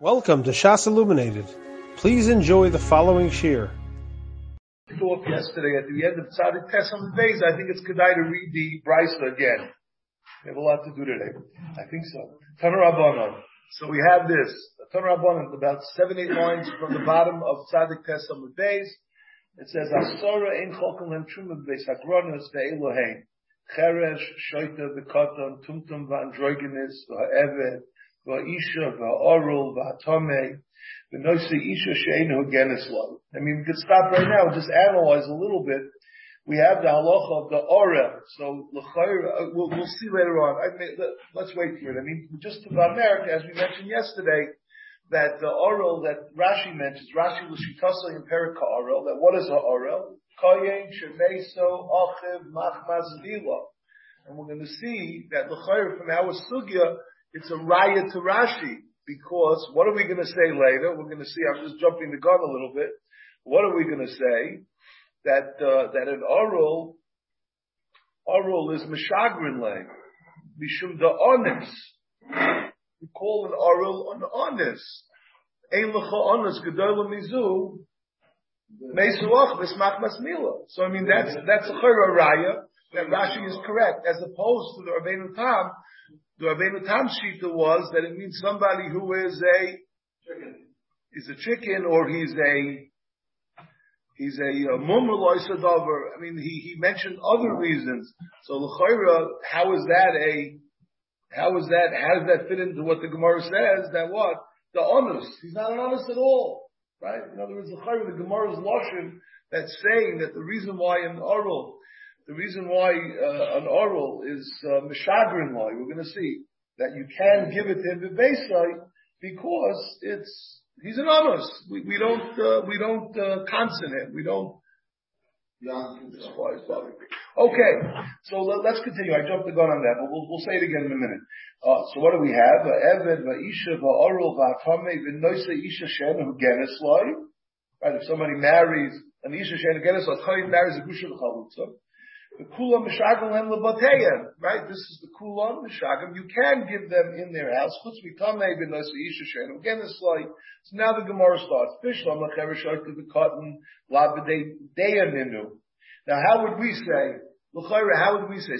Welcome to Shas Illuminated. Please enjoy the following shir. Thought yesterday at the end of Tzadik Test on days, I think it's Kedai to read the Brisa again. We have a lot to do today. I think so. Tanur So we have this. Tanur Rabbanon, about seven, eight lines from the bottom of Tzadik Test on days. It says, Asora ein chokel hem truma b'beis agronos ve'elohein. Cheresh, shoita, v'koton, tumtum, v'androgenis, v'ha'eved, va'isha, va'orul, va'atome, v'nosi isha she'enu genislo. I mean, we could stop right now and just analyze a little bit. We have the halacha of the orel. So, uh, we'll, we'll see later on. I mean, let, us wait for it. I mean, just about America, as we mentioned yesterday, that the orel that Rashi mentions, Rashi l'shitasa in Perika orel, that what is a orel? Koyen, shemeso, achiv, machmaz, vila. And we're going to see that l'chayr from our sugya, it's a raya to Rashi because what are we going to say later? We're going to see. I'm just jumping the gun a little bit. What are we going to say? That uh, that an oral oral is mishagrin lay mishum da onis. We call an oral an onis. Ein lecha onis gedola mizu. So I mean that's that's a raya that Rashi is correct, as opposed to the Rabbeinu Tam, the Rabbeinu Tam Shita was that it means somebody who is a chicken. He's a chicken or he's a he's a uh, mumraloisadavar. I mean, he he mentioned other reasons. So l'chayra, how is that a how is that how does that fit into what the Gemara says? That what the honest? He's not an honest at all, right? In other words, l'chayra, the Gemara's lashon that's saying that the reason why in oral the reason why uh, an oral is uh, mishagrin law, we're going to see that you can give it to him bebeisai because it's he's an amos. We, we don't uh, we don't uh, consonant. We don't. Okay, so let, us continue. I jumped the gun on that, but we'll, we'll say it again in a minute. Uh, so what do we have? Eved va'isha va'oral va'atame v'noisa isha shen who Right, if somebody marries an isha shen who genis marries a gusha l'chalutza. The kula mishagim lebateya, right? This is the kulam mishagim. You can give them in their house. Chutz mitamei b'nosa isha shein. Again, it's like so now the Gemara starts. Bishlam lechereshoy to the cotton labadeya ninu. Now, how would we say? L'chayra, how would we say?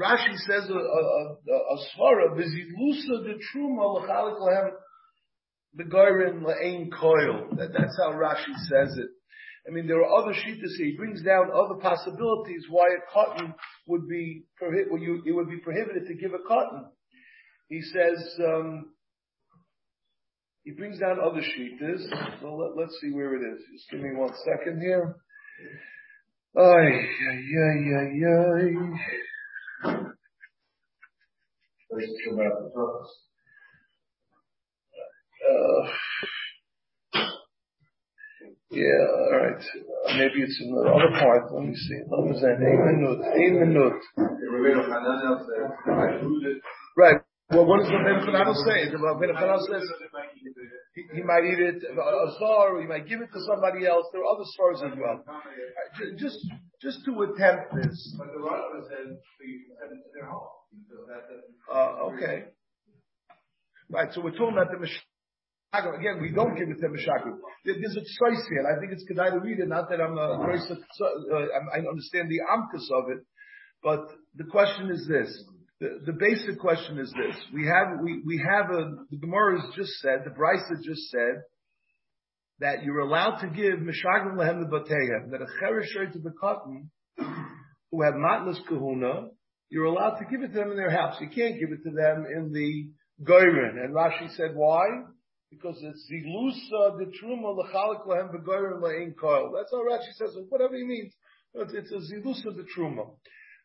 Rashi says a, a, a, a svara v'zilusa de truma l'chalik lehem the goyrin le'ein koil. That, that's how Rashi says it. I mean, there are other shitas here. He brings down other possibilities why a cotton would be prohi- you, it would be prohibited to give a cotton. He says, um, he brings down other shitas. So let, us see where it is. Just give me one second here. Ay, ay, ay, ay, ay. Uh, yeah, all right. Maybe it's in the other part. Let me see. Let me say, eight minute, eight minute. Right. Well, what does Rabbeinu Chananel say? Rabbeinu Chananel says he, he, might eat it a star, or he might give it to somebody else. There are other stars as well. Just, just to attempt this. Uh, okay. Right. So we're talking about the Again, we don't give it to Meshakim. There's a choice here. I think it's good to read it. Not that I'm a very, uh, I understand the amkus of it, but the question is this. The, the basic question is this. We have, we, we have a, the Gemara has just said, the Brisa just said, that you're allowed to give Meshagim Lehem the Batehem, that a Cheresher to the cotton, who have matlas kahuna, you're allowed to give it to them in their house. You can't give it to them in the Goyrin. And Rashi said, why? Because it's zilusa the truma lechalik lahem begoyim la'in koil. That's how Rashi says it. Whatever he means, it's a zilusa the truma.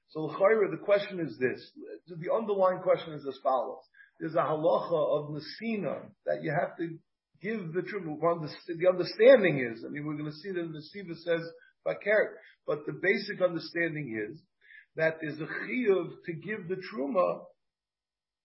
So the question is this: the underlying question is as follows. There's a halacha of Nesina that you have to give the truma. The understanding is, I mean, we're going to see that the Siva says bakert, but the basic understanding is that there's a chiyuv to give the truma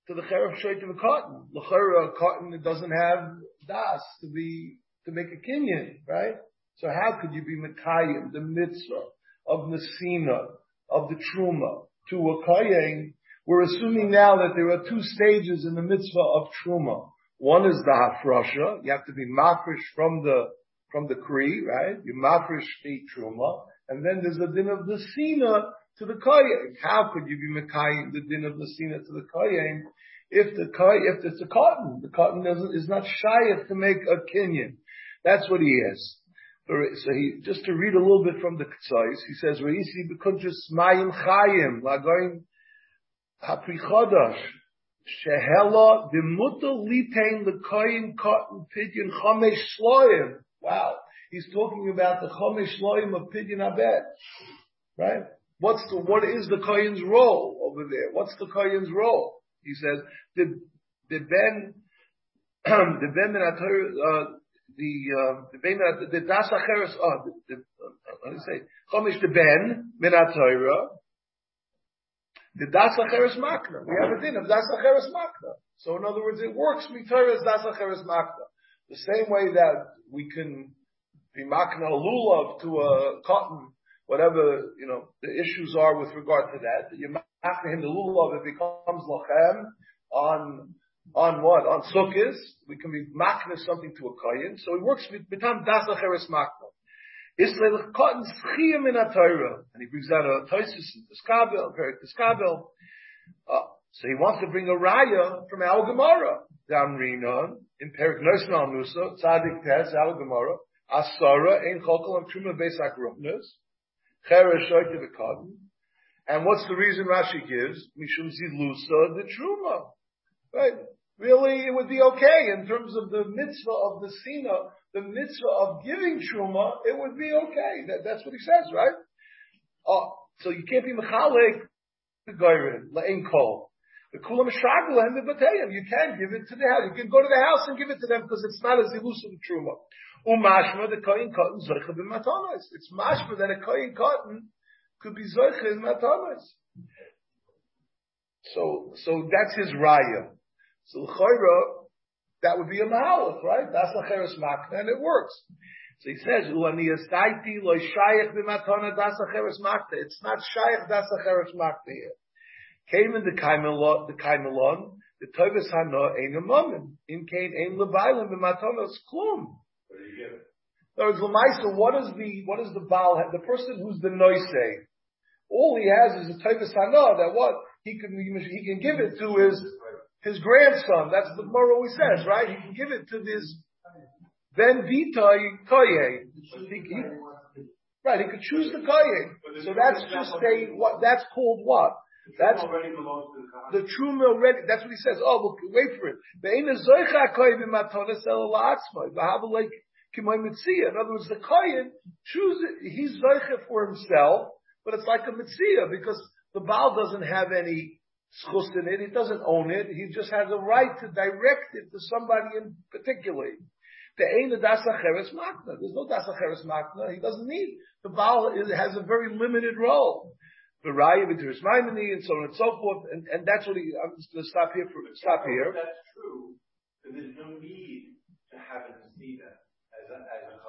to the cherub shayt of a cotton. L'chera, cotton that doesn't have das to be, to make a kinyan, right? So how could you be Mekayim, the mitzvah of Nesina, of the Truma, to a Kayeng? We're assuming now that there are two stages in the mitzvah of Truma. One is the hafrasha. You have to be mafresh from the from the kri, right? You mafresh the truma, and then there's the din of the sina to the kohen. How could you be mekayim the din of the sina to the kohen if the if it's a cotton? The cotton doesn't is not shy to make a kinyan. That's what he is. So he just to read a little bit from the Ketzais, he says, "Reisi bekuntus mayim chayim lagoyim hapri chodash shehela demutal litain lekoyin cotton pidyon chomesh shloim." Wow, he's talking about the chomesh shloim of pidyon abed, right? What's the what is the kohen's role over there? What's the kohen's role? He says the the ben the ben uh, the uh, the ben the das acheres oh the, the what do you say chomish the ben min Torah the das acheres makna. We have a din of das acheres makna. So in other words it works Torah as das acheres makna. The same way that we can be makna lulav to a cotton whatever you know the issues are with regard to that you him the lulav it becomes lachem on on what? On sukkahs. We can be makna something to a kohen. So he works with betam das acheres makna. Israel cotton schiyam in Torah, and he brings out a toisus in Tiskabel, very. Uh, so he wants to bring a raya from Al Gemara. Dam in Perik Nosn Al Musa, Tzadik Tes, Al Gemara, Asara, Ein Chokol, and Truma Besak V'Kodin. And what's the reason Rashi gives? Mishum Zilusa, the Truma. Right? Really, it would be okay in terms of the mitzvah of the sina, the mitzvah of giving truma, it would be okay. That, that's what he says, right? Oh, so you can't be mechalek the goyrin, la'in kol. The kulam shagla and the batayim. You can give it to the house. You can go to the house and give it to them because it's not as elusive truma. Umashma the koyin cotton zoicha b'matanas. It's mashma that a koyin cotton could be zoicha in matanas. So, so that's his raya. So l'chayra, that would be a mahalach, right? That's lacheres makna, and it works. So he says, "Uani yastaiti lo shayach b'matona das lacheres makna." It's not shayach das lacheres makna here. Came in the kaimelon, the kaimelon, the tovus hana ein amamin. In kain ein levailim b'matona klum. What do you give it? In other words, what is the what is the baal? The person who's the noisei, all he has is a tovus hana. That what he can he can give it to his his grandson. That's the Gemara always says, right? He can give it to his Ben Vita Koye. Right, he could choose the Koye. So that's just a what that's called what? That's the truma already. That's what he says. Oh, look, wait for it. In other words, the kohen chooses. He's zoicha for himself, but it's like a mitzvah because the Baal doesn't have any schus in it. He doesn't own it. He just has a right to direct it to somebody in particular. The Ein Dasa Cheres Makna. There's no Dasa Cheres Makna. He doesn't need. The Baal is, has a very limited role. The Raya V'Teres and so on and so forth. And, and that's what he, I'm just going to stop here for, stop here. That's true. But there's no need to have it see as a, as a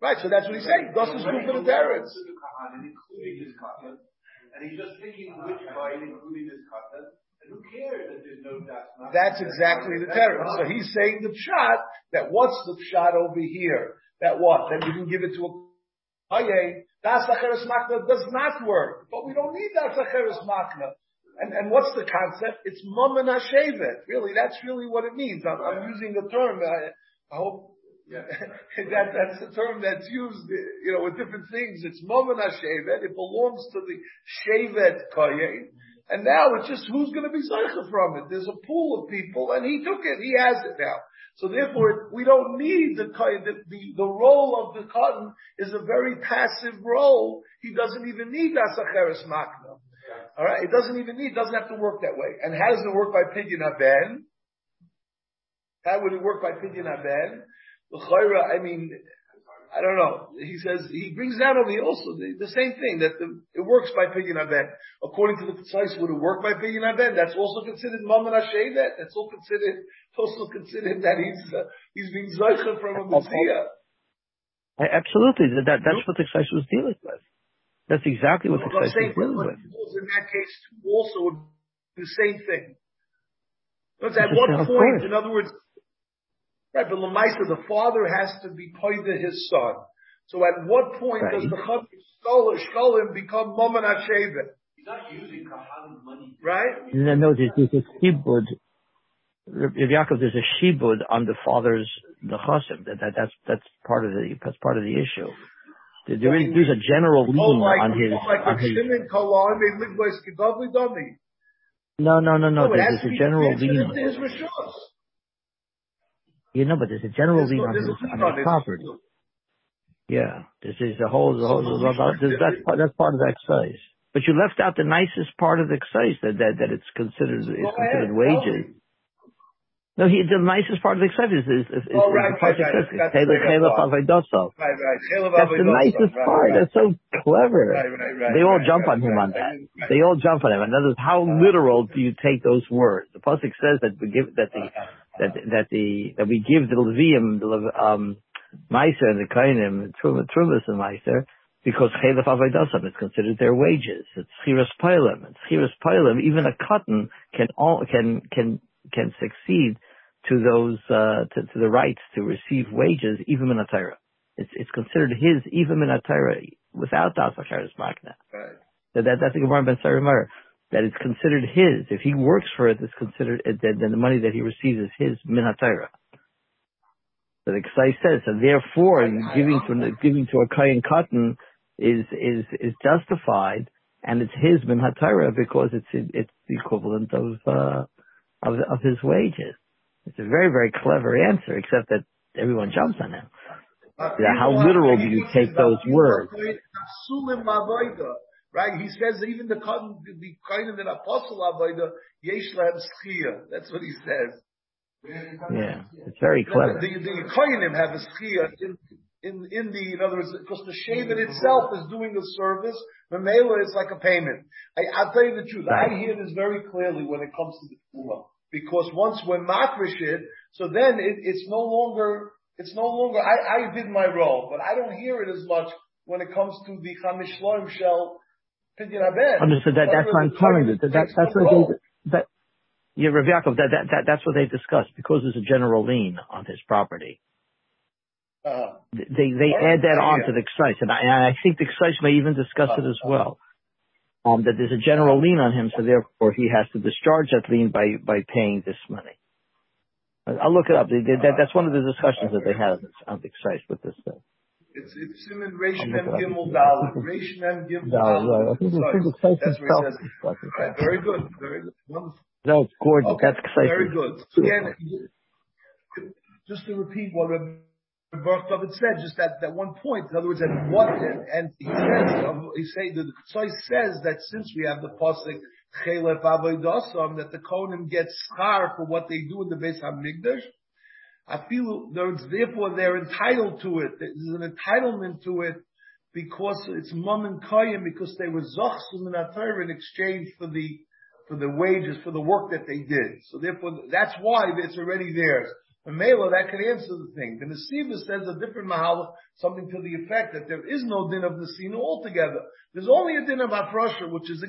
Right, so that's what he's saying. Das is good for the parents. Including his katan, and he's just picking which vine, including his katan, and who cares that there's no das That's exactly the terror. So he's saying the pshat, that what's the pshat over here? That what? That you can give it to a Aye, das acheres Machna does not work, but we don't need that acheres makna. And, and what's the concept? It's mammon hashevet. Really, that's really what it means. I'm, I'm using the term. I, I hope yeah. that, that's the term that's used, you know, with different things. It's Momen HaShevet. It belongs to the Shevet Koyen. And now it's just who's going to be Zeicha from it. There's a pool of people and he took it. He has it now. So therefore, we don't need the, the, the, the role of the cotton is a very passive role. He doesn't even need Asacheres Makna. Alright? It doesn't even need, doesn't have to work that way. And how does it work by Pidyon Aben? How would it work by Pidyon Aben? The Chayra, I mean, I don't know. He says he brings down over here also the, the same thing that the, it works by pidyon aben. According to the precise, would it work by pidyon aben? That's also considered mammon that. That's all considered also considered that he's uh, he's being zeicha from a messiah. Absolutely, that that's what the precise was dealing with. That's exactly what the precise was dealing with. In that case, also the same thing. But at what point, in other words, Right, but Lamaisa, the father has to be pointed his son. So at what point Right. does the Chavis Shkolim become Maman HaShevet? He's not using Kahanim money. Right? No, no, there's, there's a shibud. Rav Yaakov, there's a shibud on the father's the chasim. That, that that's that's part of the that's part of the issue. There, there is there's a general Oh, like, on his oh, like on with his. Shimon Kolan, they live by Skidovli Domi. No, no, no, no. No, There's, has to there's be a general transferred lien. into his Rishos. You know, but there's a general There's lien on there's his on on his it. property. Yeah, this is the whole the whole. The- the- the- that's part, that's part of the excise. But you left out the nicest part of the excise that that, that it's considered it's considered wages. No, he, the nicest part of the excise is is, is, is Oh, right, the part right, right. says That's Caleb the Caleb part. Avadoso. Right, right. That's the nicest Zarah. part. Right, That's so clever. right, right, right, they all right, jump right, on him right, on that. right, right. They all jump on him. In other words, how literal do you take those words? The pasuk says that that the that that the that we give the Levium the um Meiser and the Kainim the Trumas and Meiser because Chelef Avaydasam is considered their wages. It's Chiras Pilim. It's Chiras Pilim. Even a cotton can all can can can succeed to those uh to, to the rights to receive wages even in a Torah. It's it's considered his even in a Torah without Das Acharis Magna. Right. That, that that's the Gemara Ben Sarimar. That it's considered his. If he works for it, it's considered then, then the money that he receives is his min hatayra. So the Ksai says, and therefore giving to giving to a kayan cotton is is is justified, and it's his min hatayra because it's it's the equivalent of uh, of of his wages. It's a very very clever answer, except that everyone jumps on him. Yeah, how literal do you take those words? Right? He says even the cotton, the of an apostle Avoida, Yesh Lahem Schia. That's what he says. Yeah, it's very clever. The, the, the Kohanim have a Schia in, in, in the, in other words, because the shaven itself is doing a service, The Mamela is like a payment. I, I'll tell you the truth. I hear this very clearly when it comes to the Tumah. Because once we're mafresh it, so then it, it's no longer, it's no longer, I, I did my role, but I don't hear it as much when it comes to the Chamish Loim Shell. Understood. That, that's what I'm telling you. That, that, that's what they, that, yeah, Rav Yaakov, that, that, that, that's what they discussed because there's a general lien on his property. Uh, They, they add that on to the excise, and I, think the excise may even discuss it as Uh, well. Um, that there's a general lien on him, so therefore he has to discharge that lien by, by paying this money. I'll look it up. They, they, that, that's one of the discussions that they had on the excise with this thing. It's, it's Simon Reish Mem look it up. Gimel Dalet. Reish Mem Gimel No, no, I Dalet. I think That's where itself. Right, very good, very good. Wonderful. No, it's gorgeous. Okay, That's excise. very good. Again, just to repeat what David said, just that, that one point. In other words, at what, and, and he says, he say, the Ksai says that since we have the pasuk Chelef Avodah that the Kohanim get schar for what they do in the Beis Hamikdash. I feel there's therefore they're entitled to it. There's an entitlement to it because it's mum and koyim because they were zochsum in Torah in exchange for the for the wages for the work that they did. So therefore, that's why it's already theirs. And Mela, that can answer the thing. The Nesiva says a different mahal, something to the effect that there is no din of Nesina altogether. There's only a din of Afrasha, which is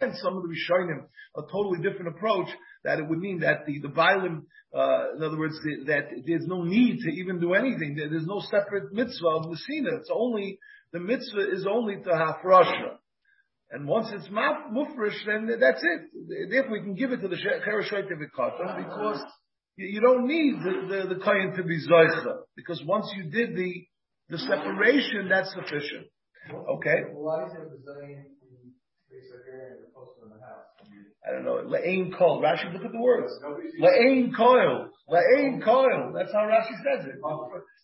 again some of the Rishonim, a totally different approach, that it would mean that the, the Bailim, uh, in other words, the, that there's no need to even do anything. There, there's no separate mitzvah of Nesina. It's only, the mitzvah is only to Hafrasha. And once it's mufresh, then that's it. Therefore, we can give it to the Chereshayt Vikatan because you don't need the, the, the to be Zoicha. Because once you did the, the separation, that's sufficient. Okay? Why is it I don't know. La'ain kol. Rashi, look at the words. La'ain koil. La'ain koil. That's how Rashi says it.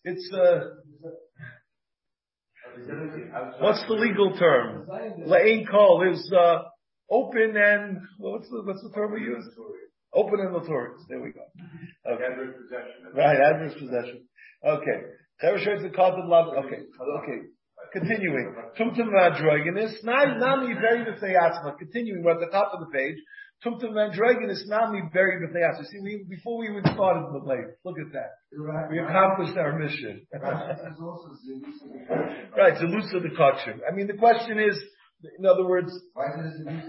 It's, uh, what's the legal term? La'ain kol is, uh, open and, what's the, what's the term we use? Open and notorious. There we go. Okay. Adverse possession. Right, adverse possession. Okay. Chereshet the carbon love. Okay. Continuing. Tumtum Vandroginus. Nami buried with Theatzma. Continuing, we're at the top of the page. Tumtum Vandroginus. Nami buried with Theatzma. See, we, before we even started the late, look at that. We accomplished our mission. There's also Zeus. right, Zelusa the Kachim. I mean, the question is, in other words, Why is it Zeus?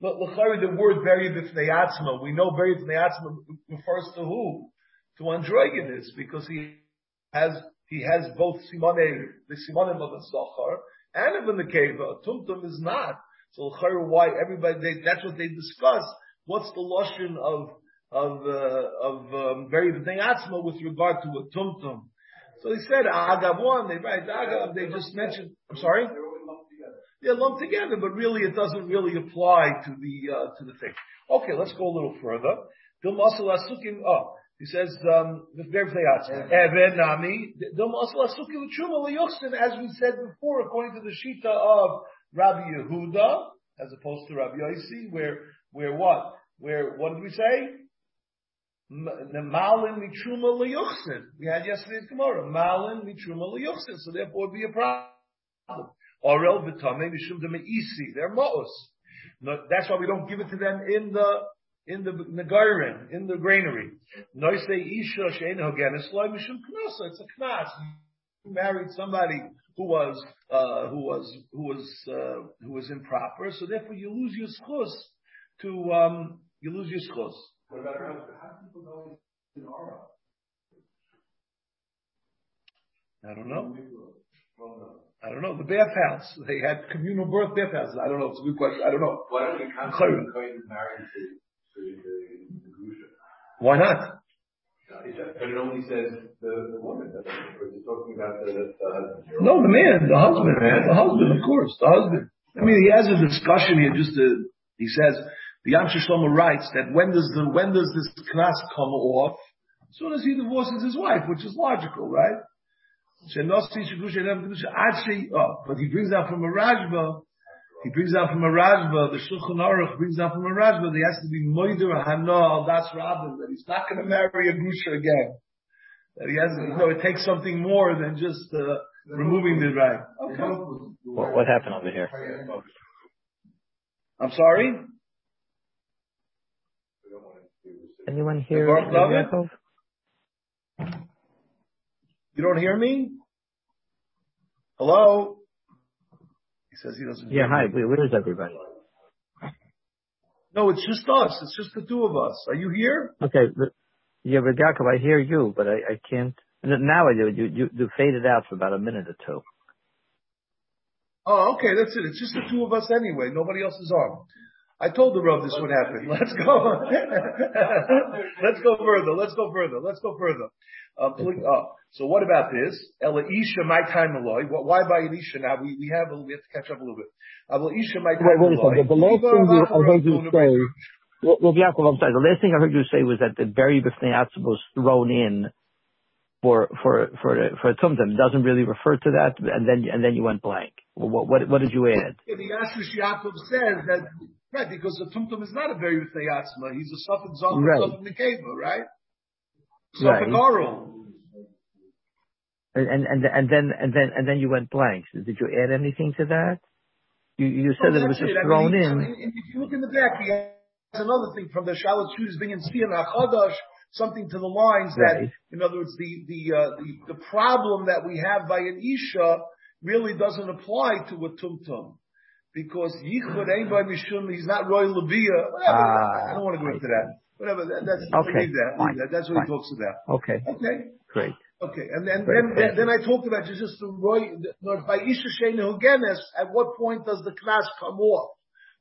Look, look, the word buried b'fnei atzma, we know buried b'fnei atzma refers to who? to androgynous because he has he has both simone the simonim of a zachar and of a nekeva. Tumtum is not. So why everybody they, that's what they discuss. What's the lotion of of uh, of um, very atzma with regard to a tumtum? So they said agav one. They write agav. They just mentioned. I'm sorry. They're lumped together, but really it doesn't really apply to the uh, to the thing. Okay, let's go a little further. Oh, he says, um, as we said before, according to the Shita of Rabbi Yehuda, as opposed to Rabbi Yossi, where, where what? Where, what did we say? Malin mitruma liyuchsin. We had yesterday's Gemara. Malin mitruma liyuchsin. So therefore it would be a problem. Orel v'tamei mishum demeisi. They're mo'os. That's why we don't give it to them in the in the Nagarin, in the granary. Noise Isha Shein Hogenis Loy Mishum Knasa. It's a knas. You married somebody who was uh, who was who was uh, who was improper, so therefore you lose your schus to um, you lose your schus. What about how, people go in aura? I don't know. I don't know. The bathhouse. They had communal birth bathhouses. I don't know. It's a good question. I don't know. Why don't we constantly married to why not? But it only says the, the woman. It's talking about the, the husband. No, the man, the husband, man, the husband, of course, the husband. I mean, he has a discussion here. Just to, he says the Yam Shlomo writes that when does the when does this class come off? As soon as he divorces his wife, which is logical, right? Oh, but he brings out from a Rajba he brings out from a Rajba, the Shulchan Aruch brings out from a Rajba, that he has to be Moider Hana that's Das Rabbin, that he's not going to marry a Grusha again. That he has, you know, it takes something more than just uh, removing the right. Okay. What, what happened over here? I'm sorry? Anyone hear Yaakov? You don't hear me? Hello? Says he doesn't. Yeah, hi. Where, is everybody? No, it's just us. It's just the two of us. Are you here? Okay. But, yeah, but Yaakov, I hear you, but I, I can't. Now I do. You, you, you faded out for about a minute or two. Oh, okay. That's it. It's just the two of us anyway. Nobody else is on. I told the Rav this would happen. Let's go. Let's go further. Let's go further. Let's go further. Uh, uh, so what about this? Ela Isha my time alloy. Why by Elisha now? We, we have a, we have to catch up a little bit. Ela Isha my time Wait, wait a second. The last thing you, I heard you say, well, Yaakov, I'm sorry. The last thing I heard you say was that the Berry B'fnei was thrown in for for for for tumtum. It doesn't really refer to that, and then and then you went blank. What what, what did you add? Yeah, the Yaakov says that right because the tumtum is not a very B'fnei Atzma. He's a Suffolk Zon, right. Suffolk Nekeva, right? Suffolk right. And, and, and then, and then, and then you went blank. Did you add anything to that? You, you said that it was just it. thrown I mean, in. If you look in the back, he has another thing from the Shalat Shoes being in Siyan HaChadash, something to the lines right. that, in other words, the, the, uh, the, the problem that we have by an Isha really doesn't apply to a Tumtum. Because Yichud ain't by Mishum, he's not Roy Labia, whatever. Uh, I don't want to go into that. Whatever, that, that's, okay. leave that, leave that. That's what Fine. he talks about. Okay. Okay. Great. Okay, and then then, then, then I talked about just the roy by Isha Hugenes. At what point does the class come off?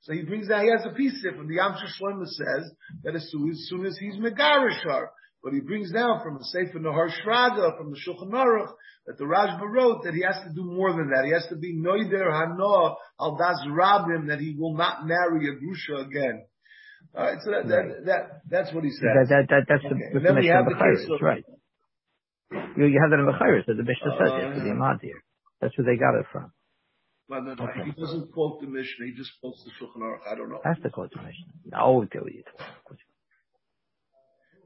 So he brings out he has a piece there from the Yam Shlomo says that as soon as, soon as he's Megarishar, but he brings down from the Sefer Nahar Shraga from the Shulchan Aruch that the Rajba wrote that he has to do more than that. He has to be Noider Hanoah al Das Rabim that he will not marry a Grusha again. All right, so that, that, that, that's what he says. That, that, that, that's okay. the, the, the have the case of, right. You, you have that in the Bechayris, that the Mishnah says it for the uh, Imad here. That's where they got it from. Well, no, no, okay. He doesn't quote the Mishnah. He just quotes the Shulchan Aruch. I don't know. That's the quote the Mishnah. No, tell you.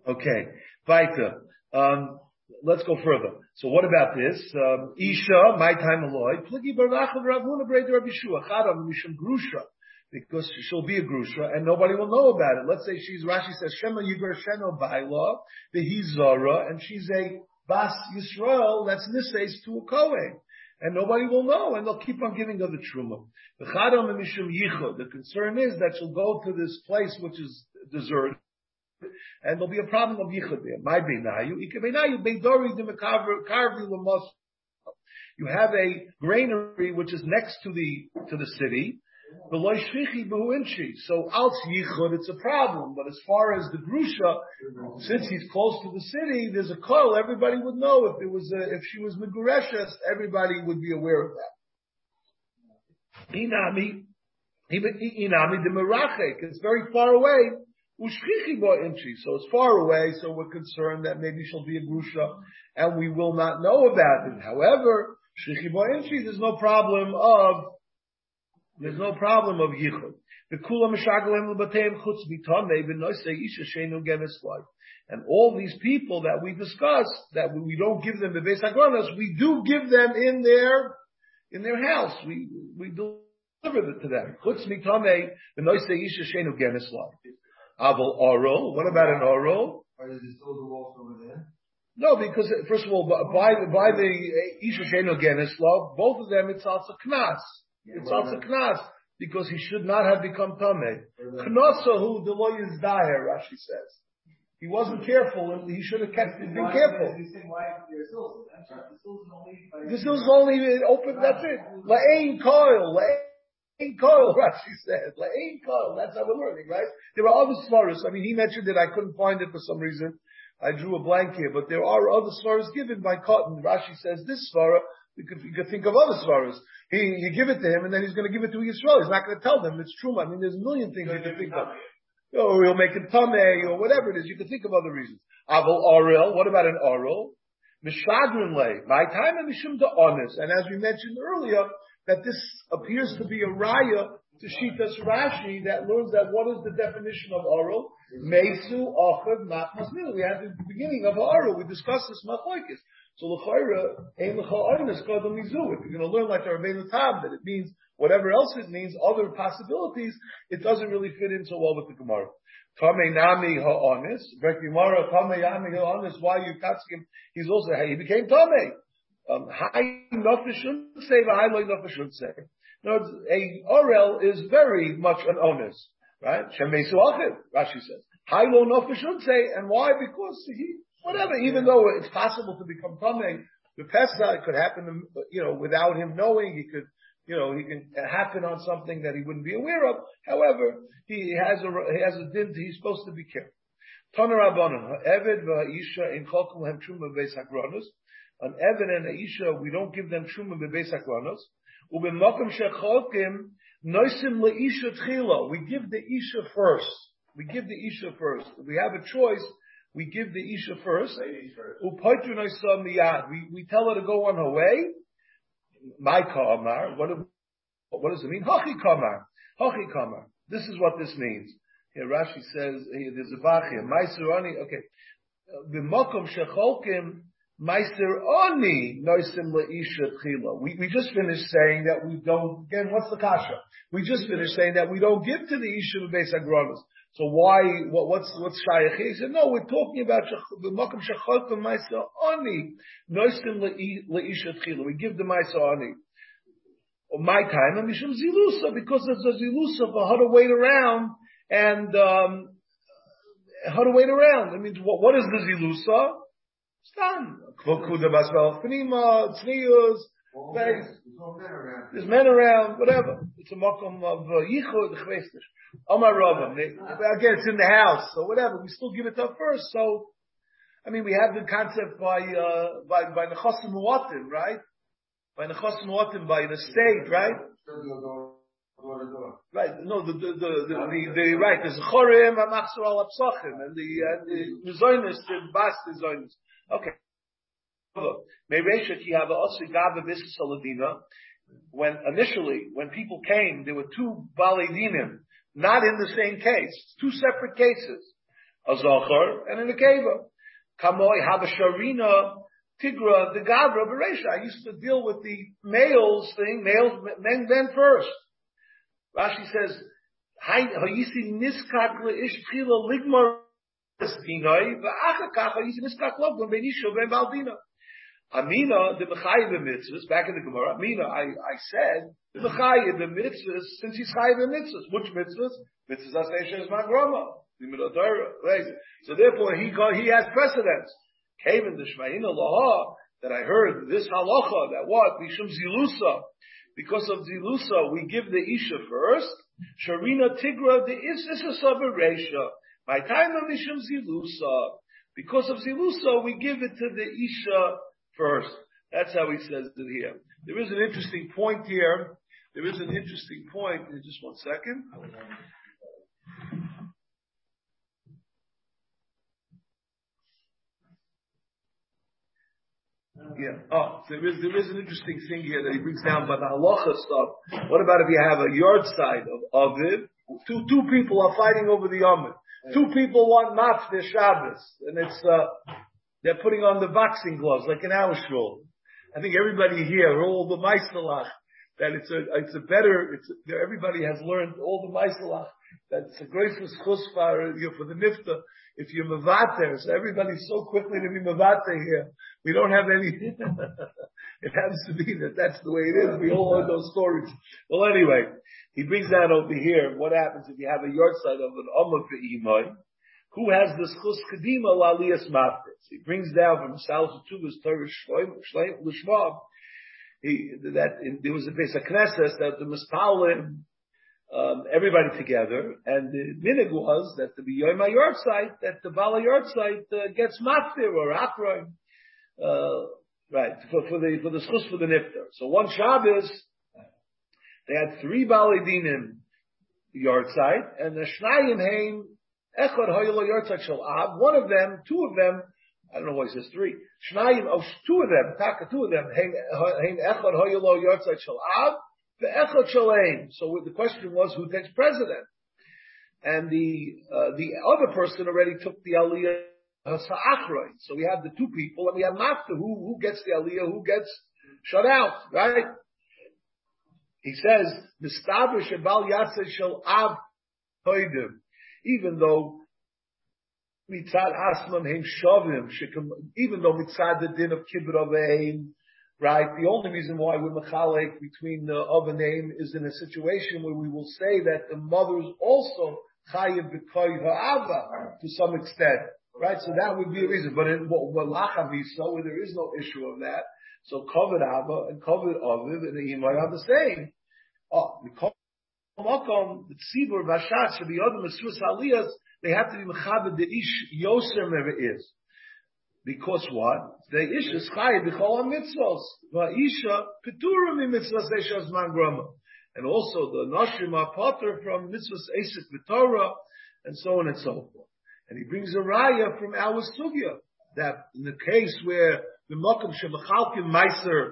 Okay, weiter. Um, let's go further. So what about this? Um, Isha, my time alloy. Pligi ravuna mishum grusha. Because she'll be a grusha and nobody will know about it. Let's say she's, Rashi says, Shema Yigar Sheno Baila, the Hizara, and she's a Bas Yisrael, that's Nisays to a Kohen. And nobody will know, and they'll keep on giving her the truma. The concern is that she'll go to this place which is deserted, and there'll be a problem of yichud there. My beinayu, ikebeinayu beidori karvi lamos. You have a granary which is next to the to the city. The. So out yichud, it's a problem. But as far as the grusha, since he's close to the city, there's a call. Everybody would know if it was a, if she was megureshes, everybody would be aware of that. Inami, inami de merachek. It's very far away. So it's far away, so we're concerned that maybe she'll be a grusha, and we will not know about it. However, shchichi inchi, there's no problem of there's no problem of yichud. The kula mishagalem lebateim chutz mitame b'noisei isha sheinu gemes And all these people that we discussed, that we don't give them the beis agronos, we do give them in their in their house. We we deliver it to them. Chutz mitame b'noisei isha sheinu gemes Aval oro. What about an oro? Or is it still the walls over there? No, because first of all, by by the isha sheinu gemes both of them it's also knas. It's also knas because he should not have become tamei. who the lawyer is dire, Rashi says. He wasn't careful, and he should have kept been careful. This is only open. That's it. La'ain coil, la'ain coil. Rashi says la'ain coil. That's how we're learning, right? There are other svaras. I mean, he mentioned it. I couldn't find it for some reason. I drew a blank here, but there are other svaras given by Cotton. Rashi says this svara you could, you could think of other svaras. He, you give it to him, and then he's going to give it to Yisrael. He's not going to tell them it's true. I mean, there's a million things you can think of. Or he'll make it tameh, or whatever it is. You can think of other reasons. Aval orel. What about an orel? Mishadrin lay. My time and mishum to honest. And as we mentioned earlier, that this appears to be a raya to Shitas Rashi that learns that what is the definition of oral? Mesu Achav Machmas We had the beginning of oral. We discussed this machlokes. So l'chayra, ein l'cha kadam mizu. If you're going to learn like the Rabbeinu Tam, that it means whatever else it means, other possibilities, it doesn't really fit in so well with the Gemara. Tame nami ha'onis. Gemara, tame nami ha'onis. Why you him? He's also, he became tame. Um, high nofa shouldn't say, high loy nofa should say. No, a orel is very much an onus, right? Shemesu achid, Rashi says. High low nofa should say, and why? Because he whatever, even though it's possible to become tamei, the Pesach could happen, you know, without him knowing. He could, you know, he can happen on something that he wouldn't be aware of. However, he has a he has a din. He's supposed to be careful. In. An Eved and Aisha, we don't give them truma beis hakranos. Ubemakom shecholkim noisim leisha tchila. We give the isha first. We give the isha first. We have a choice we give the Isha first. We, we tell her to go on her way. My kamar. What, what does it mean? Hachi kamar. Hachi kamar. This is what this means. Here Rashi says, here, there's a vach here. Maiser okay. B'mokom shecholkim meiser oni noisim leisha tchila. We, we just finished saying that we don't, again, what's the kasha? We just finished saying that we don't give to the Isha base agronos. So why, what, what's, what's Shaykh? He said, no, we're talking about the Makam Shachot Maisa Ani. Noistim Leisha Tchila. We give the Maisa Ani. My time, and Mishum Zilusa, because there's a Zilusa for how to wait around and, um, how to wait around. I mean, what, what is the Zilusa? Stan. Kvokuda Basvel Pnima, Tznius, there's men around, whatever. It's a makom of uh, yichud chvestish. Omar Rabban. Again, it's in the house, so whatever. We still give it up first. So, I mean, we have the concept by uh, by by nechasim muatim, right? By nechasim muatim, by the state, right? Right. No, the the the the, the, the right. There's chorim amachsor al apsachim, and the and the mizonis, the bas mizonis. Okay. When initially, when people came, there were two Baledinim, not in the same case, two separate cases, a Zohar and an Akeva. Kamoi Habasharina Tigra the Gavra Beresha. I used to deal with the males thing, males, men, men first. Rashi says, Hayisi niskak leish tchila ligmar Pinoi, v'achakach hayisi niskak lov ben benisho ben baldina. Amina, the Mechayiv mitzvahs, back in the Gemara, Amina, I, I said, the Mechayiv mitzvahs, since he's Chayiv mitzvahs. Which mitzvahs? Mitzvahs Magrama. Limud Torah, right? So therefore, he got, he has precedence. Came in the Shmayin Laha that I heard this halacha that what Mishum Zilusa, because of Zilusa we give the Isha first. Sharina Tigra the Isisa Sabaresha. By time of Mishum Zilusa, because of Zilusa we give it to the Isha first. That's how he says it here. There is an interesting point here. There is an interesting point. Just one second. Yeah. Oh, there is there is an interesting thing here that he brings down about the halacha stuff. What about if you have a yard side of, it? Two two people are fighting over the yomit. Two people want mafne Shabbos, and it's uh, they're putting on the boxing gloves like an our. I think everybody here, all the meiselach, that it's a it's a better. It's a, everybody has learned all the meiselach that it's a gracious chutzpah you know, for the nifta if you're mavater, so everybody's so quickly to be mavater here. We don't have any, it happens to be that that's the way it is. We all heard those stories. Well, anyway, he brings that over here. What happens if you have a yard site of an Omer Ve'imoy? Who has the schus kadima laliyas mafres? He brings down from Sal Tuvas Torah Shleim Lishma. He, that in, there was a base of Knesset that the Mispalim um, everybody together, and the minig was that the Yom yard site, that the Bala yard site uh, gets maftir or akroim, uh, right, for, for the, for the schus for the nifter. So one Shabbos, they had three Bali dinim yard site, and the Shnayim Haim, Echad Hoyelo yard site shall ab, one of them, two of them, I don't know why he says three, Shnayim, oh, two of them, Taka, two of them, Haim Echad Hoyelo yard site shall ab, the. So the question was, who takes president? And the uh, the other person already took the Aliyah. So we have the two people, and we have Mafta, who who gets the Aliyah, who gets shut out, right? He says, "Mistavish Bal Yatzeh Shel Av Hoidim," even though mitzad asmam heim shavim, even though mitzad the din of kibbut avein right? The only reason why we're mechalek between the other name is in a situation where we will say that the mother is also chayiv b'koy ha'ava to some extent, right? So that would be a reason. But in walachavisa, where there is no issue of that, so covered ava and covered aviv and the imay are the same. Oh, the makom, the tzibur vashat other mesuas aliyas. They have to be mechabed the ish never is. Because what? The Isha is chayiv b'chol mitzvos. Va'isha peturim mitzvos eishas man grama. And also the Nashim are potter from mitzvos esik v'torah, and so on and so forth. And he brings a raya from our sugya, that in the case where the makom shemachalkim meiser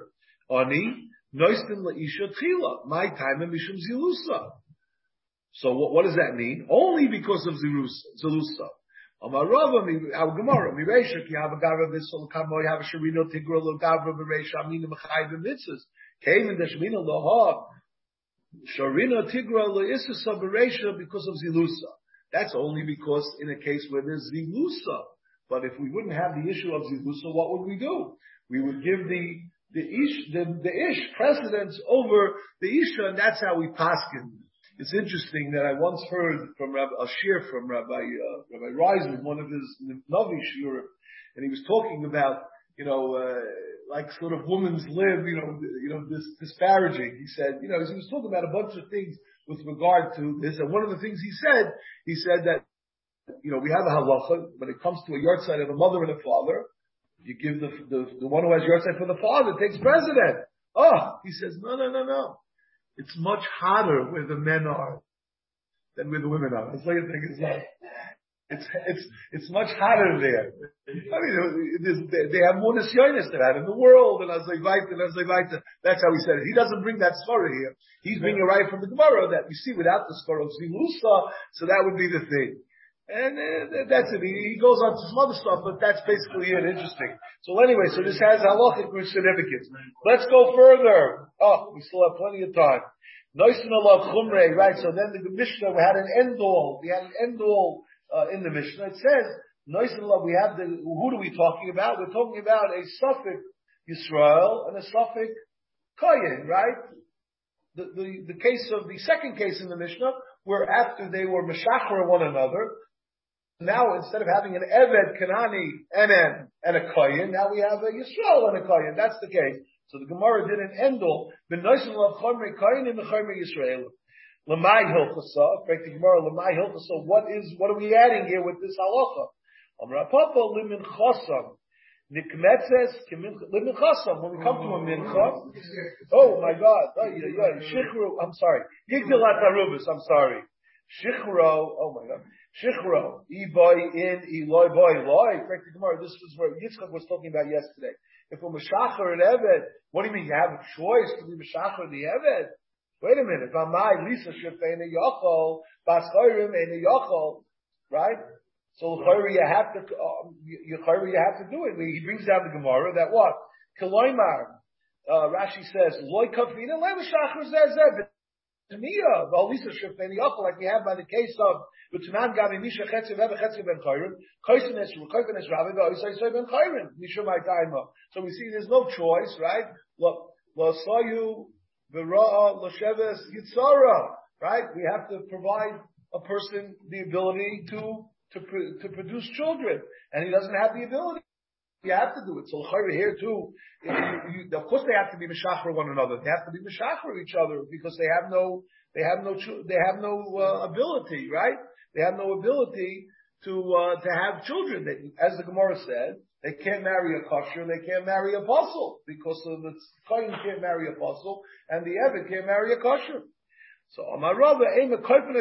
ani, noistin la'isha tchila, my time and mishum zilusa. So what, what does that mean? Only because of zilusa. Amarava, our Gemara, Miresha, ki have a gavra vissel kamo, you have a sharino tigro lo gavra miresha, amina mechai b'mitzvahs. Came in the shemina loha, sharino tigro lo issa miresha because of zilusa. That's only because in a case where there's zilusa. But if we wouldn't have the issue of zilusa, what would we do? We would give the the ish the, the ish precedence over the isha, and that's how we paskin. It's interesting that I once heard from Rabbi, a from Rabbi, uh, Rabbi Reisman, one of his Navi shir, and he was talking about, you know, uh, like sort of women's live, you know, you know, this disparaging. He said, you know, he was talking about a bunch of things with regard to this, and one of the things he said, he said that, you know, we have a halacha when it comes to a yard side of a mother and a father, you give the, the, the one who has yard side for the father takes precedent. Oh, he says, no, no, no, no. It's much harder where the men are than where the women are. That's what you think it's like. It's, it's, it's much harder there. I mean, they, they have more nisyonis than that in the world, and as they write, and as they write, that's how he said it. He doesn't bring that story here. He's bringing it right from the Gemara that we see without the story of Zilusa, so that would be the thing. And uh, that's it. He, goes on to some other stuff, but that's basically it. Interesting. So anyway, so this has halachic significance. Let's go further. Oh, we still have plenty of time. Noisin Allah chumre, right? So then the Mishnah, we had an end all. We had an end all uh, in the Mishnah. It says, Noisin Allah, we have the, who are we talking about? We're talking about a suffix Yisrael and a suffix Kayin, right? The, the, the case of the second case in the Mishnah, where after they were Meshachar one another, now instead of having an Eved, Kanani, a, and a Koyin, now we have a Yisrael and a Koyin. That's the case. So the Gemara did an endel, b'noisim of Chomri Koyin and the Chomri Yisrael. Lamai Hilchasa, correct the Gemara, Lamai Hilchasa, what is, what are we adding here with this halacha? Amra Papa limin chosam. Nikmetzes limin chosam. When we come to a mincha, oh my God, oh, Shichru, I'm sorry, Yigdalat Arubis, I'm sorry. Shichro, oh my God. Shichro, Iboy in, Eloy boy, Eloy. Correct the Gemara. This was what Yitzchak was talking about yesterday. If we're Meshachar and Eved, what do you mean you have a choice to be Meshachar and the Eved? Wait a minute. Vamai, Lisa, Shifein, Yochol, Baschayrim, and Yochol. Right? So L'chayra you have to, um, you have to do it. He brings down the Gemara that what? Kaloimar, uh, Rashi says, Loy kafina, le Meshachar zeh Shifeni Yochel, like we have by the case of Gami Misha Chetzi Chetzi Ben Chayrin, Rabbi Soy Ben Chayrin, Misha Mai Taima. So we see there's no choice, right? L'Sheves Yitzara, right? We have to provide a person the ability to to to produce children, and he doesn't have the ability. You have to do it. So here too, you, you, of course they have to be mishachar one another. They have to be mishachar each other because they have no, they have no, they have no uh, ability, right? They have no ability to uh, to have children. They, as the Gemara said, they can't marry a kosher, they can't marry a pasul because of the kohen can't marry a pasul and the evid can't marry a kosher. So Amar Rabba, aim a kohen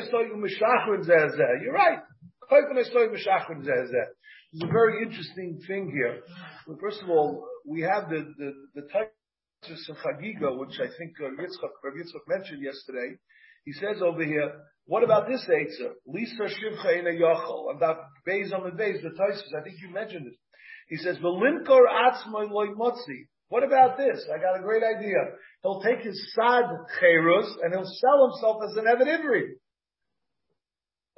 You're right. There's a very interesting thing here. Well, first of all, we have the the the Taisus of Chagiga, which I think uh, Yitzchak, Yitzchak mentioned yesterday. He says over here, what about this Eitzah? Lisa Shivcha in a Yachol, about Beis on the Beis, the Taisus, I think you mentioned it. He says, V'limkor atzmai loy motzi. What about this? I got a great idea. He'll take his sad cherus and he'll sell himself as an Evid Ivri.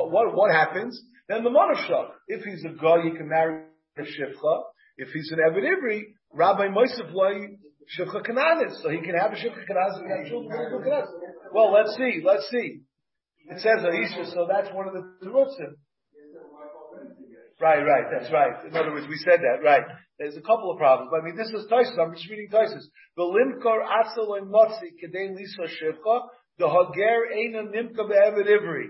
But what, what happens? Then the Monashach, if he's a guy, he can marry a Shifcha. If he's an Evid Ivri, Rabbi Moisef Loi Shifcha Kananis. So he can have a Shifcha Kananis and have children. Well, let's see, let's see. It says Aisha, so that's one of the Terutzim. Right, right, that's right. In other words, we said that, right. There's a couple of problems. But I mean, this is Taisus. I'm just reading Taisus. The asal and motzi kedei lisa shivcha, the hager eina nimka be'evid ivri.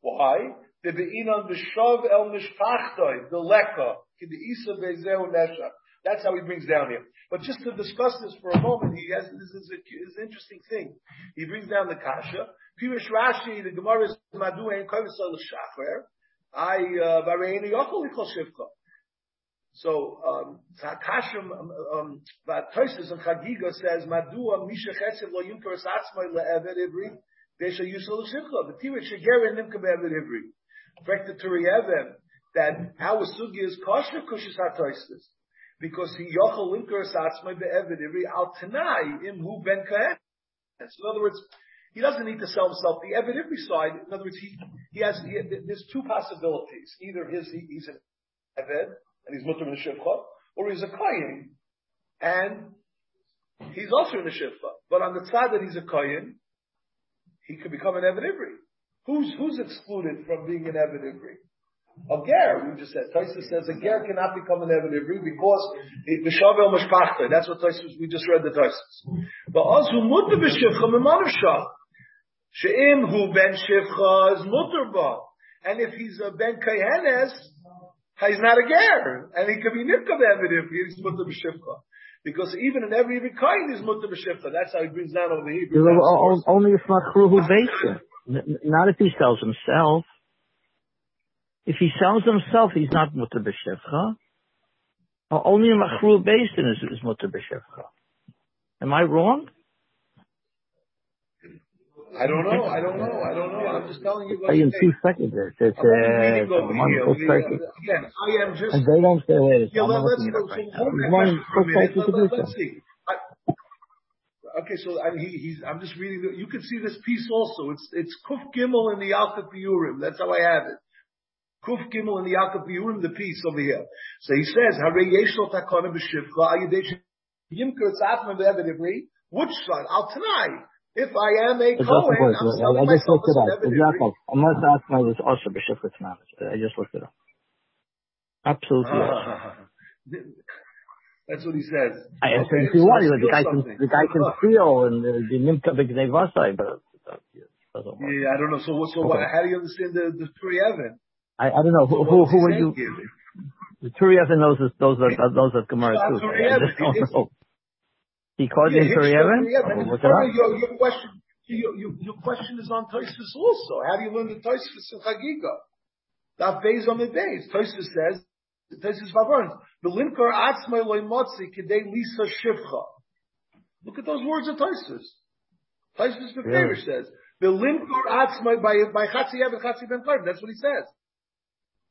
Why? the beinon b'shov el mishpachtoi, the leka, the isa be'zeu nesha. That's how he brings down here. But just to discuss this for a moment, he has this is, a, is an interesting thing. He brings down the kasha. Pirish Rashi, the Gemara is madu ein kovisol l'shacher. I uh, vareini yochol ikol shivka. So um, Takashim, um, um, Toises and Chagiga says, Madua Misha Chesed lo yimker atzmai le'eved ivri, Desha Yusol Shivcha. The Tirit Shegerin Nimka be'eved ivri that how a sugi is kosher kushis hatoistis. Because he yochel linker satzmai be'evid ivri al tanai im hu ben kahen. So in other words, he doesn't need to sell himself. The Evid Ivri side, in other words, he, he has, he, there's two possibilities. Either his, he, he's an Eved, and he's mutter in the Shivcha, or he's a Kohen, and he's also in the Shivcha. But on the side that he's a Kohen, he could become an Evid Ivri. Who's, who's excluded from being an Evan Ivri? A ger, we just said. Taisa says a ger cannot become an Evan Ivri because Mishavel Mishpachta. That's what Taisa, we just read the Taisa. But also mutter b'shivcha mimanavshah. She'im hu ben shivcha is mutter ba. And if he's a ben kayenes, he's not a ger. And he could be nifka Evan Ivri, he's mutter b'shivcha. Because even in every kind is mutter b'shivcha. That's how he brings down over here. Only if Machru who bakes not if he sells himself. If he sells himself, he's not mutter b'shevcha. Only a machru basin is, is mutter b'shevcha. Am I wrong? I don't know. I don't know. I don't know. I'm just telling you what. In two seconds, it's, it's uh, wonderful circuit. Again, I am just. And they don't say, wait, yeah, let, let's go. So, let's see. Okay, so I he, he's, I'm just reading. The, you can see this piece also. It's it's Kuf Gimel in the Yalkut Biurim. That's how I have it. Kuf Gimel in the Yalkut Biurim, the piece over here. So he says, Hare Yeshlo Takona B'Shivcha Ayidesh Yimker Tzatma Be'evedivri. Which son? Al Tanai. If I am a Kohen, I'm selling I just looked it up. Exactly. Unless Atma was also B'Shivcha I just looked it up. Absolutely. That's what he says. I Okay, if you so the guy can the guy can steal and uh, the nimka b'gnei but doesn't work. Yeah, I don't know. So, what- so what, how do you understand the the Turi Evan? I, I don't know who So who, what's who are you? here? The Turiev knows this, those are those are Gemara too. Turi Evan, just don't it is- know. He called Yeah, him Hitchcock, Turiev. Evan. And Look it further, up. your, your question, your, your, your question is on Toisus also. How do you learn the Toisus in Chagiga? That base on the base. Toisus says, Toisus Vavarns, the limkar atzmai loy motzi kidei lisa shivcha. Look at those words of Toisus. Toisus Beferish says, the limkar atzmai by, by Chatzi Evan Chatzi Ben Karv. That's what he says.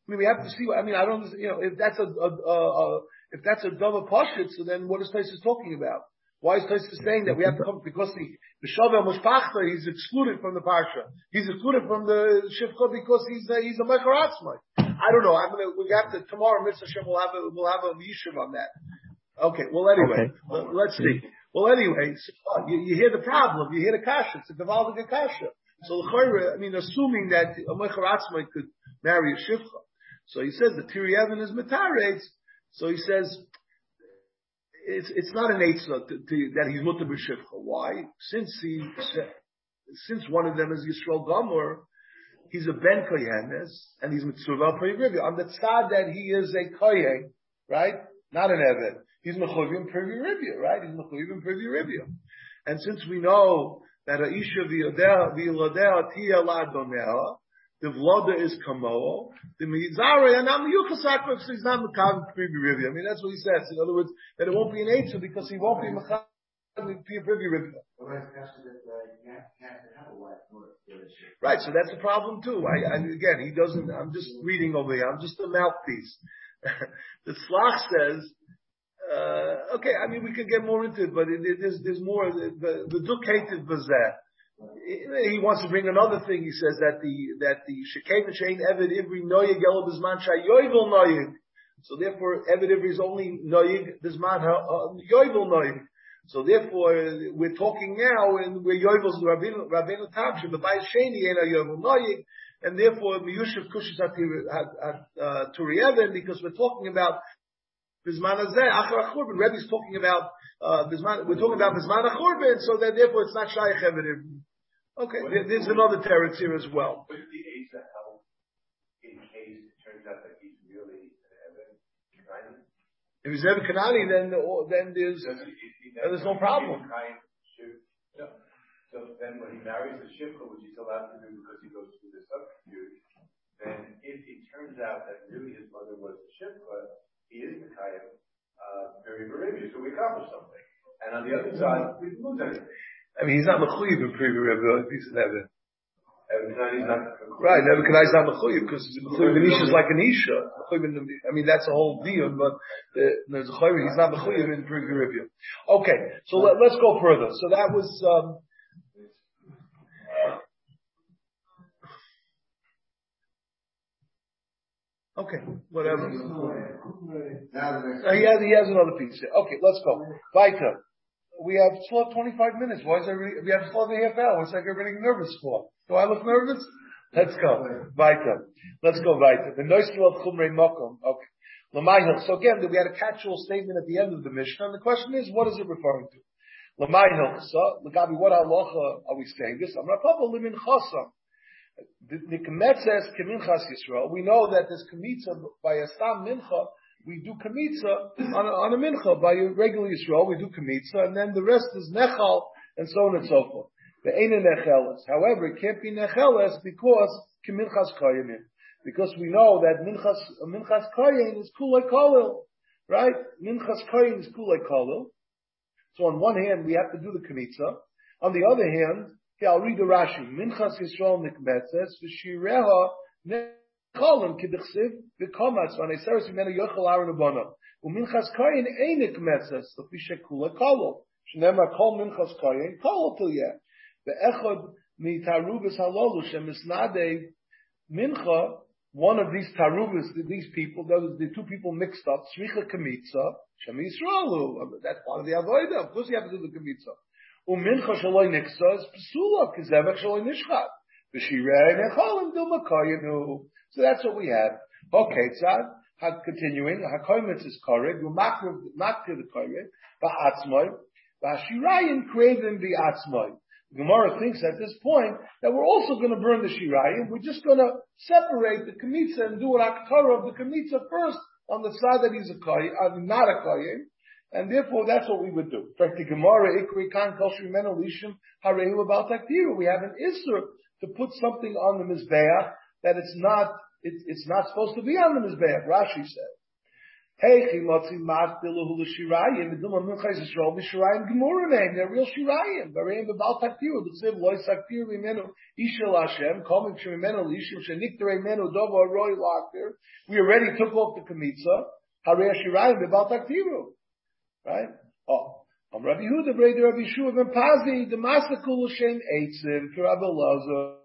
I mean, we have to see. what- I mean, I don't. You know, if that's a, a, a, a if that's a double pashit, so then what is Tosis talking about? Why is Tosis saying that we have to come because the the shavel mushpachta he's excluded from the parsha. He's excluded from the shivcha because he's a, he's a mechar atzmai. I don't know. I'm gonna. We have to tomorrow. Mitzvah Shem will have a we'll have a yishuv on that. Okay. Well, anyway, Okay. let- let's see. Well, anyway, so, uh, you, you hear the problem. You hear the kasha. It's a devalving kasha. So the I mean, assuming that a mechar atzmai could marry a shivcha. So he says the Tiri Evan is metaretz. So he says it's it's not an to, that he's mutter b'shivcha. Why? Since he since one of them is Yisrael Gomor, he's a ben koyenes and he's mitzvah perivrivia. On the tzad that he is a koyen, right? Not an eved. He's mechuvim perivrivia, right? He's mechuvim perivrivia. And since we know that a isha v'yodea v'yodea tia la donea, the vloda is kamo, the mizare and I'm yuchasak if he's not mekav perivrivia. I mean that's what he says. In other words, that it won't be an eitzah because he won't be mekav perivrivia. Well, that's that's that, uh, you have, you have to have a wife in order to do this shit. Right, so that's a problem too. I, I, again, he doesn't, I'm just reading over here, I'm just a mouthpiece. the Slach says, uh, okay, I mean, we can get more into it, but it, it, there's, there's more, the, the, the ducated. He wants to bring another thing. He says that the that the shekhem shein eved ivri noyig el bizman shayoyvel noyig. So therefore, eved ivri is only noyig bizman yoyvel noyig. So therefore, we're talking now, and we're yoyvels rabbeinu rabbeinu tamshim the bayis sheni ena yoyvel noyig, and therefore miyushav kushis at uh, turieven because we're talking about bizman azeh achar achurban. Rebbe's talking about uh, bizman. We're talking about bizman achurban, so that therefore it's not shaykh eved ivri. Okay, there, there's another teretz here as well. Would the Asa help in case it turns out that he's really an Evan? Right? If he's never Kanani, then then there's there's no problem. kind of shift? So then when he marries the shifra, which he's allowed to do because he goes through the subterfuge, then if it turns out that really his mother was the shifra, he is the kind uh, very Barabia, so we accomplished something. And on the other side, we didn't lose anything. I mean, he's not mechuyev in previous rebbe. He's never Every time he's not. right. Nebuchadnezzar is not mechuyev because mechuyev in isha is like an isha. Mechuyev in the- I mean, that's a whole deal. But uh, there's a chayyim. He's not mechuyev in previous rebbe. Okay, so let, let's go further. So that was. Um, Okay, whatever. Now the next. Uh, he has he has another piece. Okay, let's go. Weiter. We have still have 25 minutes. Why is everybody, we have still a half hour. Like everybody nervous for. Do I look nervous? Let's go. Weiter. Let's go weiter. The noisel of chumrei mokom. Okay. L'mayhil. So again, we had a catch-all statement at the end of the Mishnah, and the question is, what is it referring to? L'mayhil. So, Lagabi, what halacha are we saying this? I'm not limin chasam. Kemetzes keminchas Yisrael. We know that there's kemitza by a stam mincha. We do kemitza on a, on a mincha by a regular Yisrael. We do kemitza, and then the rest is nechal and so on and so forth. The ain't necheles. However, it can't be necheles because keminchas kayanim. Because we know that minchas minchas kayin is kulay kolil, right? Minchas kayin is kulay kolil. So on one hand, we have to do the kemitza. On the other hand, okay, I'll read the Rashi. Minchas Yisrael nikmetzes v'shireha v'mena yochel aron abona. U'minchas kayin ein nikmetzes l'fi shekula kolol. Shneimar kol minchas kayin kolol tilyeh. Ve'echod halolu mincha one of these tarubas, these people, those the two people mixed up, Shricha Kamitza, part of the Avodah. Of course you have to do the Kamitza. Umincha Shaloi Shaloi Nishchat. V'shirei Dil Makayinu. So that's what we have. Okay, Tzad. Continuing, hakoimitz is koreg, umakir the koreg, ba'atzmoy, ba'shirayim craving ba'atzmoy. Gemara thinks at this point that we're also going to burn the shirayim. We're just going to separate the kamitza and do an akara of the kamitza first on the side that he's a koyin, uh, not a koyin, and therefore that's what we would do. In fact, the Gemara ikri kan kol shrimenu lishim harehu about takdiru. We have an isur to put something on the mizbeach that it's not it, it's not supposed to be on the mizbeach. Rashi said. Hey, chimotzi matbilahu l'shirayim, v'duma minchais yisrael. They're real shirayim. Loy saktir v'imenu ishel Hashem, l'ishim roy. We already took off the kamitza. Harei shirayim b'bal taktiru. Right? Oh. I'm Rabbi Huda, Breder Rabbi Shua ben Pazi, the Masakul L'Shem Eitzim, Rabbi Lazar.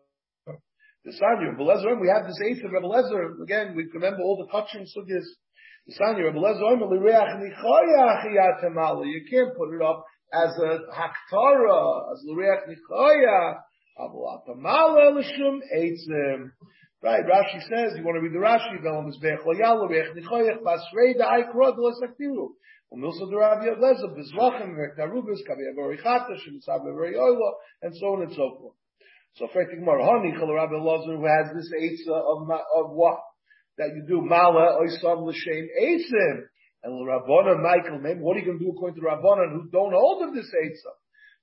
The Sanya, Rabbi Lezer, we have this Eitzim, Rabbi Lezer, again, we remember all the touching sugyas. The Sanya, Rabbi Lezer. You can't put it up as a Haktara, as L'Reach Nichoyach. Aval Atamala L'Shem Eitzim. Right, Rashi says, you want to read the Rashi, Velam Mizbech Loyal, L'Reach Nichoyach, Basrei Da'ai L'Esaktiru. Umilsa the Rabbi Lezer, Bizlachim, Vektarubis, Kavi Chata, Shemitzab Oilo, and so on and so forth. So, Frek Gemara, Hani Chal Rabbi Lezer, who has this eitzah of, of what? That you do Mala, Oisam L'Shem Eitzim. And Rabbanan, Michael, maybe what are you going to do according to Rabbanan who don't hold of this eitzah?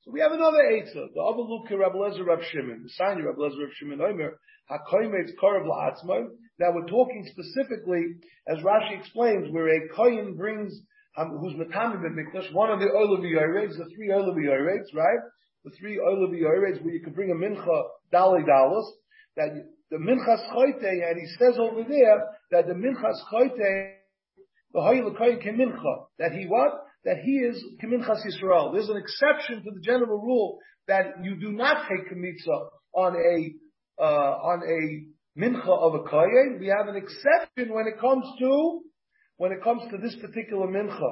So we have another eitzah. The look Rabbi Lezer, Rabbi Shimon. The sign Rabbi Lezer, Rabbi Shimon, Omer, HaKoymetz Korav La'atzmai. Now we're talking specifically, as Rashi explains, where a kohen brings um, who's Matami ben Mikdash, one of the Olav Yoregs, the three Olav Yoregs, right? The three Olav Yoregs where you can bring a Mincha Dali Dalas, that the Minchas Choite, and he says over there that the Minchas Choite, the Hoyle Kohen Kemincha, that he what? That he is Keminchas Yisrael. There's an exception to the general rule that you do not take Kemitza on a, uh, on a Mincha of a Kohen. We have an exception when it comes to when it comes to this particular mincha.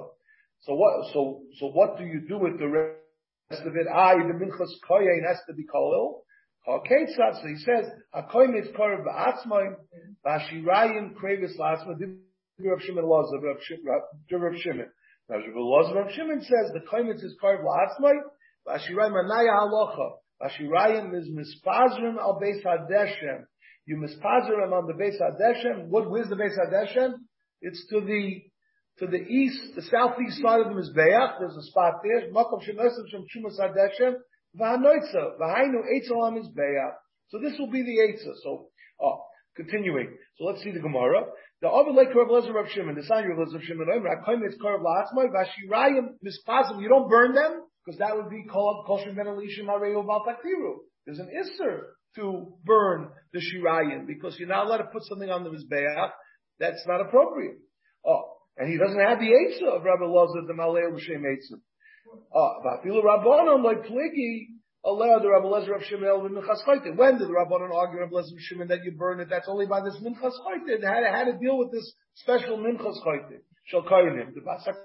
So what, so, so what do you do with the rest of it? Ah, the minchas koyin has to be kolil. Okay, so he says, hakoyin is korev ba'atzmoim, ba'ashirayim krevis la'atzmoim, Rav Shimon Lozav, Rav Shimon. Rav Lozav, Rav Shimon says, the koyin is korev la'atzmoim, ba'ashirayim anaya halacha, ba'ashirayim is mispazrim al beis hadeshem. You mispazrim on the beis hadeshem. What, where's the beis hadeshem? It's to the to the east, the southeast side of the Mizbeach. There's a spot there. Makom shemesav shem shumas hadeshem v'hanoitza v'hainu eitzel on Mizbeach. So this will be the eitza. So, oh, continuing. So let's see the Gemara. The other like Rav Lezer Rav Shimon, the sign of Rav Shimon, Rav it's Karav La'atzmai v'ashirayim mispazim. You don't burn them because that would be called kol shem ben elishim harei uval. There's an isser to burn the shirayim because you're not allowed to put something on the Mizbeach that's not appropriate. Oh, and he doesn't have the Eitzah of Rabbi Lazar, the Malay L'Shem Eitzah. Oh, Vafilu Rabbanon, like Pligi, allowed the Rabbi Lazar of Shimon with Minchas Chayte. When did the Rabbanon argue Rabbi Lazar of Shimon that you burn it? That's only by this Minchas Chayte. How to, to deal with this special Minchas Chayte. Shall him. The Basak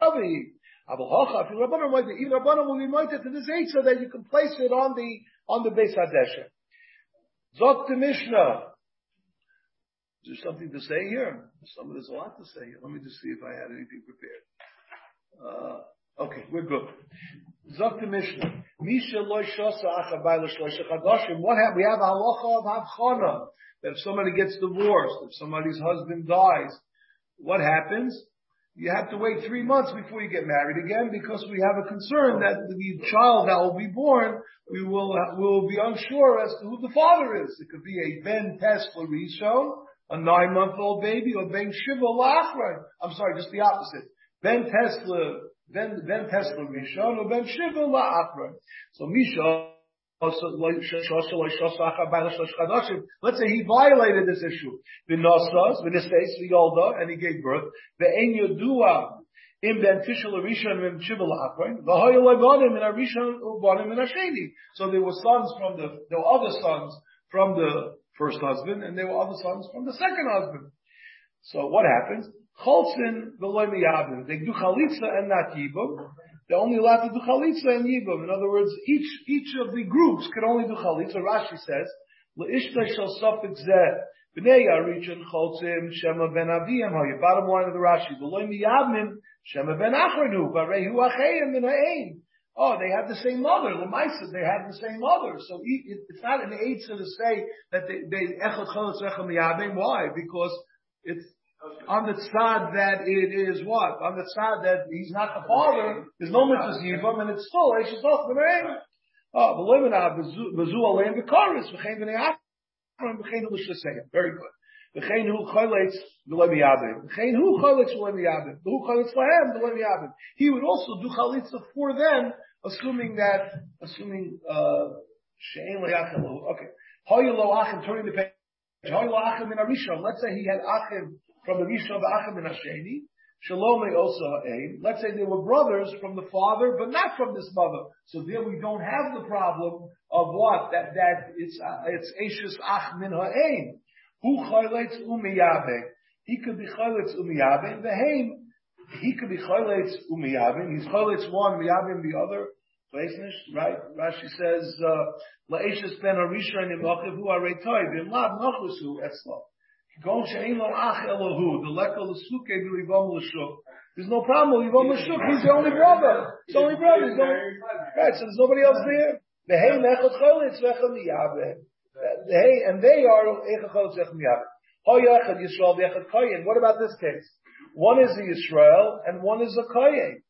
Avi. Abel Hacha, if Rabbanon might even Rabbanon will be mighty to this Eitzah that you can place it on the, on the Beis Hadesha. Zok the Mishnah. Is there something to say here? Some, there's a lot to say here. Let me just see if I had anything prepared. Uh, okay, we're good. Zok the Mishnah. Misha loy shosa achabai l'shloisha chadashim. What have, we have halacha of havchana. That if somebody gets divorced, if somebody's husband dies, what happens? You have to wait three months before you get married again because we have a concern that the child that will be born, we will, we will be unsure as to who the father is. It could be a Ben Tesla Rishon, a nine month old baby, or Ben Shiva Lachra. I'm sorry, just the opposite. Ben Tesla, Ben, Ben Tesla Rishon, or Ben Shiva Lachra. So Misha, Let's say he violated this issue. The with his face, the Yolda, and he gave birth. The Ein Yodua, im ben tishel rishon im chivel akroin, v'hoy levonim in a rishon ubonim in a sheni. So there were sons from the, there were other sons from the first husband, and there were other sons from the second husband. So what happens? Cholzin v'loy miyavim. They do chalitza and not yibum. They're only allowed to do chalitza and yibum. In other words, each, each of the groups can only do chalitza. Rashi says, L'ishta shel sofik zeh Bnei Arichin Cholzim Shema ben Aviyam Hoya. Bottom line of the Rashi. V'loy miyavnim Shema ben Achrenu. Varehu Achayim min ha'ein. Oh, they have the same mother. The Lemaisa, they have the same mother. So it's not an answer to say that they, they echot cholotz rechem miyavim. Why? Because it's on the side that it is what? On the side that he's not the father, there's no mitzvah yivam, and it's still Eishes Oth B'nei Oh, V'lemina v'zu aleim v'karis, v'chein b'nei Achron, v'chein l'shaseyim. Very good. V'chein hu choletz v'lem yabim. V'chein hu choletz v'lem yabim. V'hu choletz lahem v'lem yabim. He would also do chalitza for them assuming that, assuming, uh, she'en okay. Achim, turning the page. Achim in Arishon. Let's say he had achim from the Rishon v'achim in Hasheni. Shalom also aim. Let's say they were brothers from the father, but not from this mother. So there we don't have the problem of what that that it's uh, it's Ashes ach min. Who chayletz umiyabe? He could be chayletz umiyabe. The haim he could be choletz umiyavin. He's choletz one, miyavin the other. Right? Rashi says, uh, La'eshes ben Arishon imachiv hu aretoy, v'imlad nochusu etzlo. Gon she'en lo ach elohu, the lekel l'suke v'livom l'shuk. There's no problem with l'shuk, he's the only brother. He's the only brother. He's the only, right, so there's nobody else there. The hey mechot choletz v'echel miyavin. The hey, and they are echel choletz v'echel miyavin. Ho yachad Yisrael v'echad koyin. What about this case? One is a Yisrael and one is a Kayin.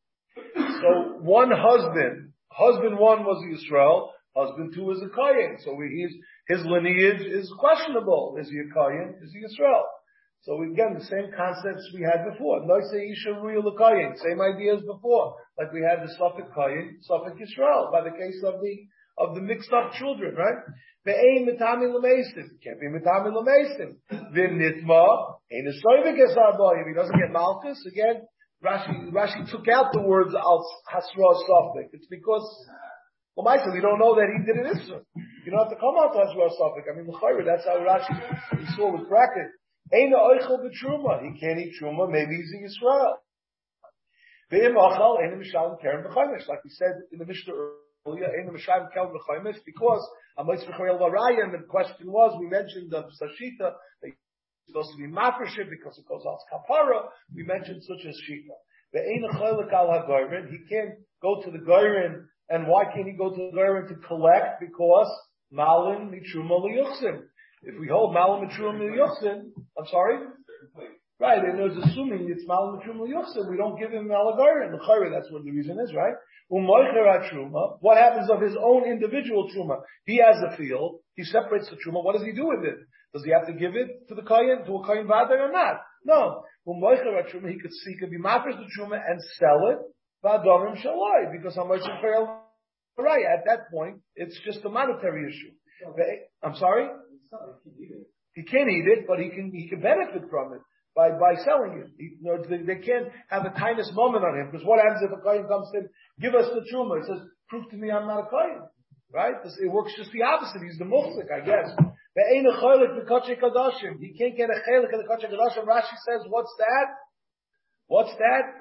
So one husband, husband one was a Yisrael, husband two is a Kayin. So he's, his lineage is questionable. Is he a Kayin? Is he Yisrael? So again, the same concepts we had before. Noise Isha Real Kayin. Same ideas before. Like we had the sofik Kayin, sofik Yisrael, by the case of the, of the mixed up children, right? Ve'ein mitami l'meistim. Can't be mitami l'meistim. V'nitma, ain't a soivik es If he doesn't get malchus, again, Rashi, Rashi took out the words al hasra sofik. It's because, well, Michael, we don't know that he did it Isra. You don't have to come out to hasra sofik. I mean, l'chayra, that's how Rashi, we saw with bracket. A oichel b'truma. He can't eat truma, maybe he's in Yisrael. Ve'im achal, ain't a mishalim keren b'chaymish. Like we said in the Mishnah because and the question was, we mentioned the Sashita, it's supposed to be Mafreship because it goes out Kapara, we mentioned such as Shita. The He can't go to the Goyrin, and why can't he go to the Goyrin to collect? Because Malin Mitruma Liyuchsim. If we hold Malin Mitruma Liyuchsim, I'm sorry? Right, and it was assuming it's Malin Mitruma Liyuchsim, we don't give him Malagarin. The Chayra, that's what the reason is, right? What happens of his own individual truma? He has a field. He separates the truma. What does he do with it? Does he have to give it to the kayan, to a kayan vader or not? No. Truma, he could see, he could be mafresh the truma and sell it. Vadomim shaloi, because how much right at that point, it's just a monetary issue. I'm sorry. He can't eat it, but he can he can benefit from it by, by selling it. You know, they, they can't have a tiniest moment on him, because what happens if a kohen comes to give us the truma, he says, prove to me I'm not a kohen. Right? This, it works just the opposite. He's the muhsik, I guess. He can't get a chelik in the kadashim. Rashi says, what's that? What's that?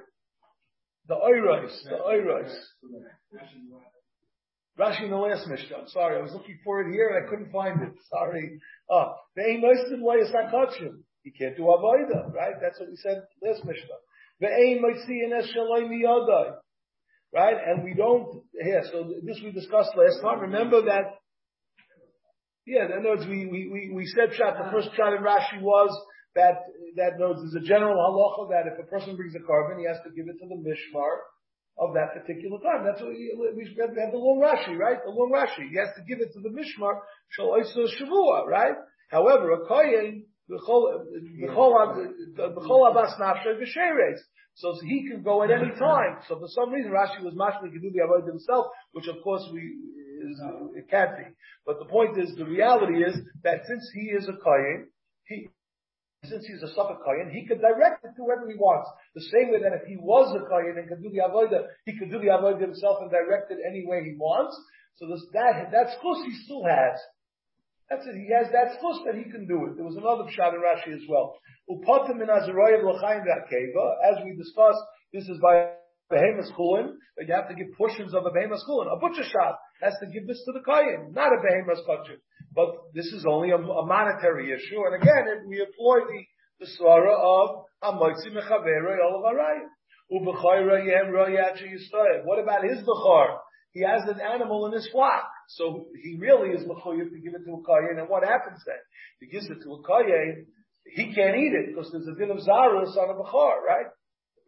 The oiros, the oiros. Rashi in the last Mishnah. Sorry, I was looking for it here and I couldn't find it. Sorry. Ah, the ain't nice to way not. He can't do avoida, right? That's what we said last Mishnah. Ve'ein moitziin es shaloi miyadai. Right? And we don't, here, so this we discussed last time. Remember that, yeah, in other words, we, we, we, said shot, the first shot in Rashi was that, that knows there's a general halacha that if a person brings a korban, he has to give it to the mishmar of that particular time. That's what we, we have the long Rashi, right? The long Rashi. He has to give it to the mishmar, shal shavua, right? However, a kohen, so he can go at any time. So for some reason Rashi was mashma can do the avoid himself, which of course we is, it can't be. But the point is, the reality is that since he is a kohen, he since he's a sofik Kohen, he could direct it to wherever he wants. The same way that if he was a Kohen and could do the Avodah, he could do the Avodah himself and direct it any way he wants. So this, that, that's close he still has. That's it. He has that schus that he can do it. There was another pshat in Rashi as well. In As we discussed, this is by behemoth chulin, that you have to give portions of a behemoth chulin. A butcher shop has to give this to the kohen, not a behemoth kutcher. but this is only a, a monetary issue. And again, it, we employ the, the svara of Hamoitzi Mechavera Yisrael. What about his Bechar? He has an animal in his flock. So he really is Mechoyev to give it to a Kayin. And what happens then? He gives it to a Kayin, he can't eat it because there's a din of Zarus on a Bechar, right?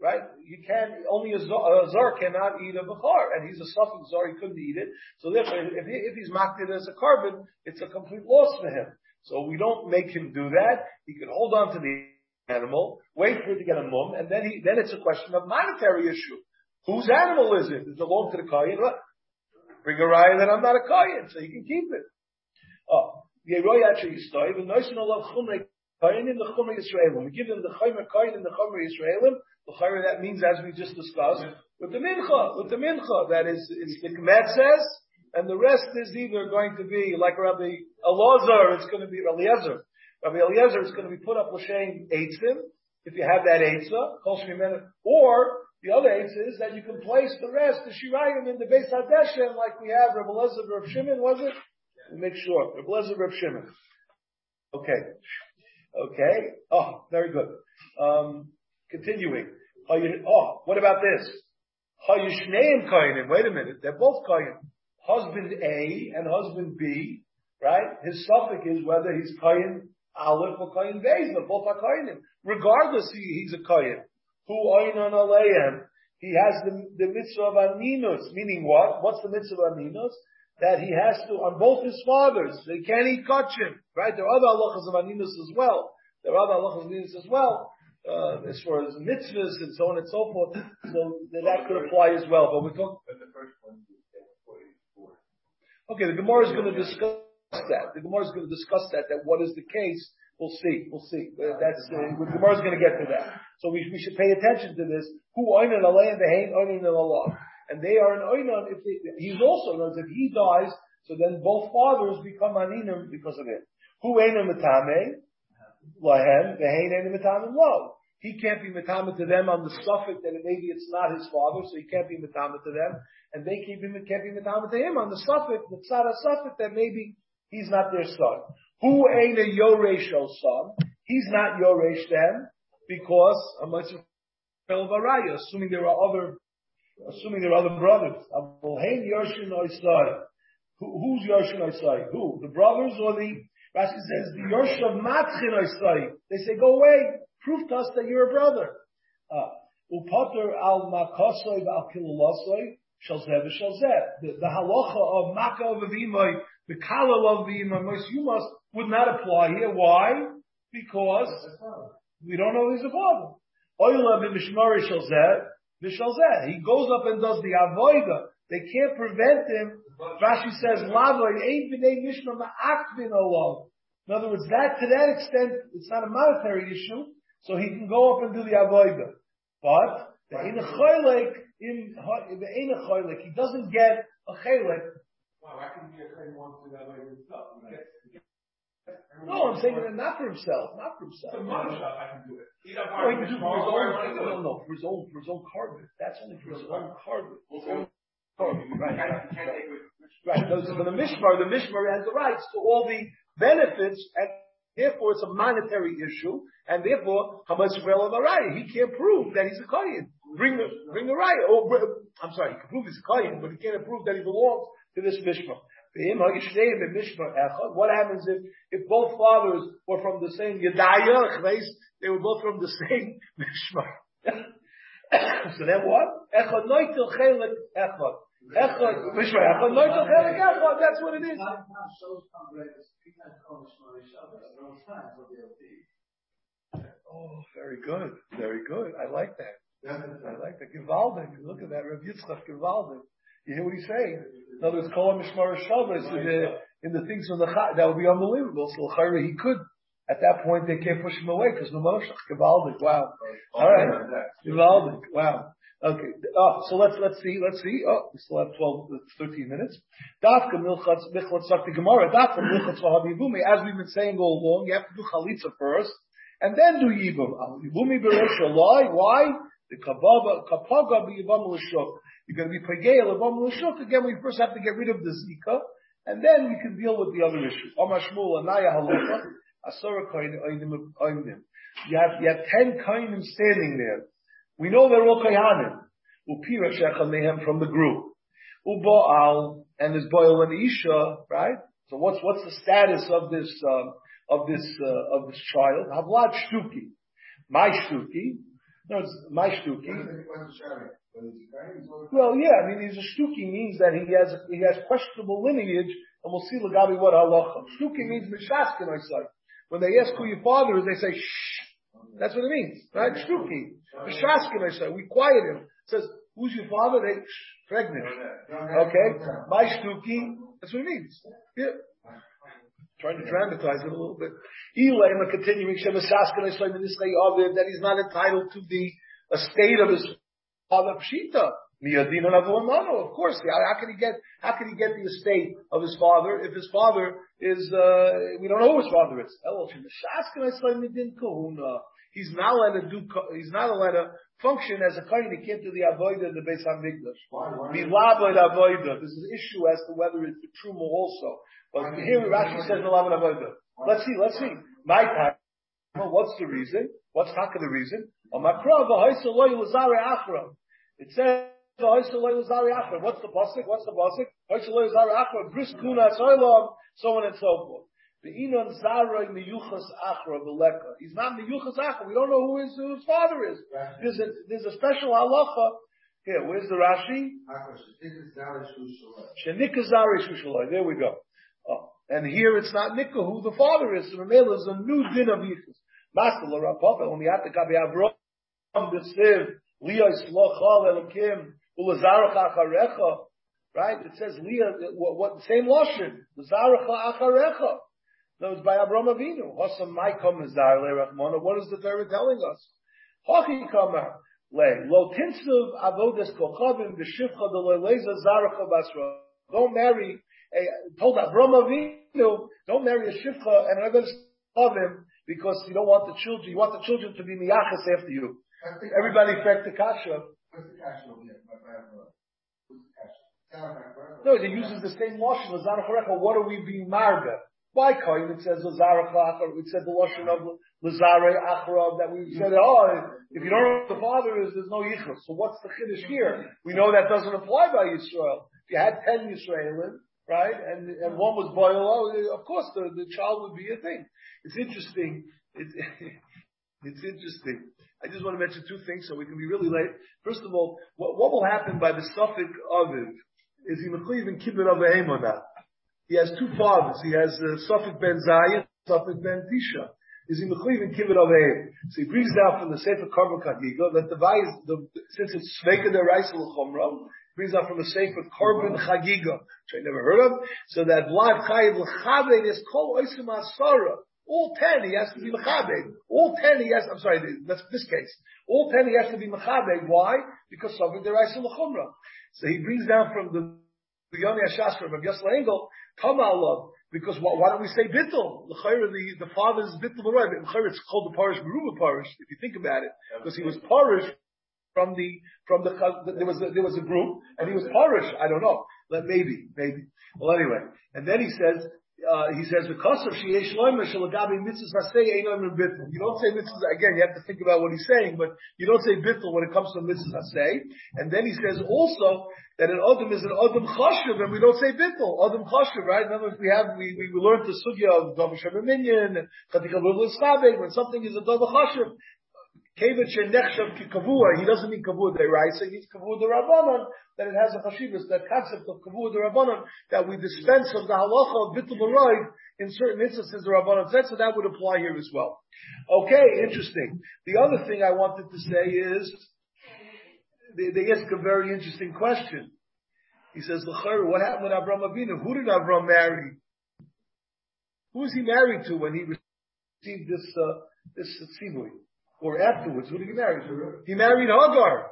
right? You can't, only a zar, cannot eat a bechar, and he's a suffix zar, he couldn't eat it. So therefore, if, he, if he's mocked it as a korban, it's a complete loss for him. So we don't make him do that. He can hold on to the animal, wait for it to get a mum, and then he then it's a question of monetary issue. Whose animal is it? It belong to the kohen? Bring a raya that I'm not a kohen, so you can keep it. Oh, Yeroy actually stoy, but noisen olav chumrei kohen in the chumrei Yisraelim. We give them the chumrei kohen in the chumrei Yisraelim, that means, as we just discussed, with the mincha, with the mincha, that is, is the Kmet says, and the rest is either going to be like Rabbi Elazar, it's going to be Eliezer. Rabbi Eliezer is going to be put up l'shem eitzim, if you have that eitzah, or the other eitzah is that you can place the rest, the shirayim, in the Beis Hadeshem, like we have Rabbi Elazar, Rabbi Shimon, was it? Make sure. Rabbi Elazar, Rabbi Shimon. Okay. Okay. Oh, very good. Um, Continuing. Oh, what about this? Hayushneim kainim. Wait a minute. They're both kainim. Husband A and husband B, right? His suffix is whether he's kain aleph or kain beis, but both are kainim. Regardless, he, he's a Kohen. Who oinon aleim. He has the, the mitzvah of aninus, meaning what? What's the mitzvah of aninus? That he has to, on both his fathers, they can't eat kachim, right? There are other halachas of aninus as well. There are other halachas of aninus as well uh, as far as mitzvahs and so on and so forth. So that could apply as well. But we're talking. Okay, the Gemara is going to discuss that. The Gemara is going to discuss that. That what is the case? We'll see. We'll see. That's uh, the Gemara is going to get to that. So we, we should pay attention to this. Who oinan alei and behain oinan Allah, and they are an oinan. If they, he's also knows if he dies, so then both fathers become aninim because of it. Who ain't a matame? lahem, vehein and mitamim lo. He can't be mitamim to them on the suffix that maybe it's not his father, so he can't be mitamim to them, and they keep him, can't be mitamim to him on the suffix that's not a suffix that maybe he's not their son. Who ain't a yoresh son? He's not yoresh them because assuming there are other, assuming there are other brothers. Who's Yoshin Oisai? Who? The brothers or the Rashi says, the Yoshav Matchin Oisai. They say, go away. Prove to us that you're a brother. Uh, Upater al makosoi al kilulasoi shall zeh shall The, halacha of maka of avimai, the kalal of avimai, you must, would not apply here. Why? Because we don't know he's a father. Oila b'mishmari shall zeh, He goes up and does the avoida. They can't prevent him Rashi says, Lavoy ain't b'nei mishma ma'akvin olav. In other words, that to that extent, it's not a monetary issue, so he can go up and do the avodah. But the ein choylek in the ein choylek, he doesn't get a chelek. Wow, I can be a chelek one to that way himself. No, I'm saying that not for himself, not for himself. For shop, I can do it. No, he can do for his own. No, no, for his own, for his own korban. That's only for his own korban. Right, right. Right. So for the Mishmar, the Mishmar has the rights to all the benefits, and therefore it's a monetary issue, and therefore how much of a raya? He can't prove that he's a kohen. Bring the bring the raya. Oh, I'm sorry, he can prove he's a kohen, but he can't prove that he belongs to this Mishmar. What happens if, if both fathers were from the same Yedaya, they were both from the same Mishmar? so then what? Echad noitil chelik echad. That's what it is. Oh, very good. Very good. I like that. I like that. Gewaldig. Look at that. Rav Yitzchak Gewaldig. You hear what he's saying? In other words, Kol Mishmar Shabbos in the, in the things from the Chai. That would be unbelievable. So Chayra, he could. At that point, they can't push him away because no Moshe. Gewaldig. Wow. All right. Gewaldig. Wow. Okay. Oh, so let's let's see. Let's see. Oh, we still have 12, 13 minutes. Dafka milchatz michlot sakti gemara. Dafka milchatz v'habibumi. As we've been saying all along, you have to do chalitza first, and then do yibum. Yibumi b'resh Why? Why? The kapaga kapaga b'yibam l'shuk. You're going to be pagei l'bam l'shuk. Again, we first have to get rid of the zika, And then we can deal with the other issue. Omar Shmuel, Anaya Halacha, Asura Koinim, You have, you have ten Koinim standing there. We know they're all Kohanim. Upira Shecha from the group. Ubaal, and there's Boil and Isha, right? So what's, what's the status of this, um, of this, uh, of this child? Havlat Shtuki. My Shtuki. No, it's my Shtuki. Well, yeah, I mean, he's a shtuki means that he has he has questionable lineage, and we'll see Lagabi what halacha. Shtuki means mishaskin, I say. When they ask who your father is, they say shh. That's what it means, right? Shtuki, mishaskin, I say. We quiet him. It says, who's your father? They shh, pregnant. Okay, my shtuki. That's what it means. Yeah. Trying to dramatize it a little bit. Elaim, continuing, that he's not entitled to the estate of his father Pshita. Of course, how can he get how can he get the estate of his father if his father is uh, we don't know who his father is? He's not allowed to do. He's not allowed to function as a kohen. He can't do the avodah in the Beis Hamikdash. Milabed avodah. There's an issue as to whether it's the truma also. But here Rashi says milabed avodah. Let's see. Let's see. My time. Well, what's the reason? What's taka the reason? It says, What's the pasuk? What's the pasuk? So on and so forth. He's not miyuchas achra. We don't know who his, who his father is. There's a, there's a special halacha. Here, where's the Rashi? Shenikazari shushaloi. There we go. Oh. And here it's not Nika who the father is. So Mamela is a new din of yichus. Master Rapapa, when we have to kabi Avram, the siv, Liyos lochal elikim ulazarach acharecha. Right? It says Leah. What, what same lashon? Lazarach acharecha. That was by Abraham Avinu. Hasam my komazar le'rachmana. What is the Torah telling us? Haki kamar le lo tinsuv avodas kochavim b'shivcha deleleza zaracha basra. Don't marry. A, told Abraham Avinu, don't marry a shivcha and another kochavim because you don't want the children. You want the children to be miyachas after you. Everybody affect the kasha. No, it uses the same lashon. What are we being marga? Why coin it says Lazara It said the lashon of Lazare Achra that we said. Oh, if you don't know who the father is, there's no yichus. So what's the chiddush here? We know that doesn't apply by Yisrael. If you had ten Yisraelim, right, and and one was boil, oh, of course the, the child would be a thing. It's interesting. It's it's interesting. I just want to mention two things so we can be really late. First of all, what, what will happen by the suffix Aviv is he mechliv and kibbut of a He has two fathers. He has uh, suffix ben Zayin, suffix ben Tisha. Is he mechliv and kibbut of So he brings down from the Sefer Karban Chagiga that the, the since it's Sveka the Reisel Chomra, brings out from the Sefer Korban Chagiga, which I never heard of, so that Vlad Chayiv L'chavein is Kol Oisim Asara. All ten he has to be mechabed. All ten he has. I'm sorry, that's this case. All ten he has to be mechabed. Why? Because something deraisa l'chumra. So he brings down from the Yoni Ashasra of Yosla Engel, Kamal because why, why, don't we say bittul? The the father's bittul b'roy. It's called the parish beruba parish. If you think about it, because he was parish from the from the there was a, there was a group and he was parish. I don't know, maybe maybe. Well, anyway, and then he says uh, he says, because of Sheyesh Loimer Shalagabi mitzvahs Hasei Einom Bittul. You don't say mitzvahs, again, you have to think about what he's saying, but you don't say Bittul when it comes to mitzvahs Hasei. And then he says also that an Adam is an Adam Chashuv, and we don't say Bittul. Adam Chashuv, right? Words, we have, we, we, we learned the Sugya of Dov Minyan, and Khatika Lubla Iskabi, when something is a Dov Chashuv, he doesn't mean kavua deraisa, he means kavua derabanan, that it has a chashivas, that concept of kavua derabanan, that we dispense of the halacha of bitul in certain instances the rabbanan said, so that would apply here as well. Okay, interesting. The other thing I wanted to say is, they, they ask a very interesting question. He says, what happened with Avram Avinu? Who did Avram marry? Who was he married to when he received this, uh, this tzivui? Or afterwards, who did he marry? He married Hagar.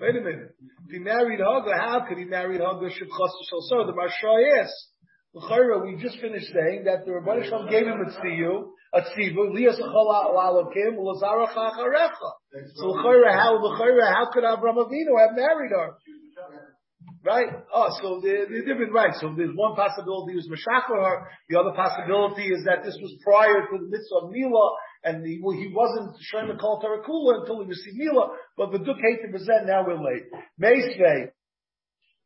Wait a minute. If he married Hagar, how could he marry Hagar? So the Maharsha asks, we just finished saying that the Rabbi Shalom gave him a tziyu, a tzivu, liyas alakim, lazarach acharecha. So how, how could Abraham Avinu have married her? Right? Oh, so they're, they're different, right? So there's one possibility was Meshachar, the other possibility is that this was prior to the mitzvah of Mila, and he, well, he wasn't showing the Kol Tarakula until he received Mila, but the Duk to present, now we're late. Meisvei,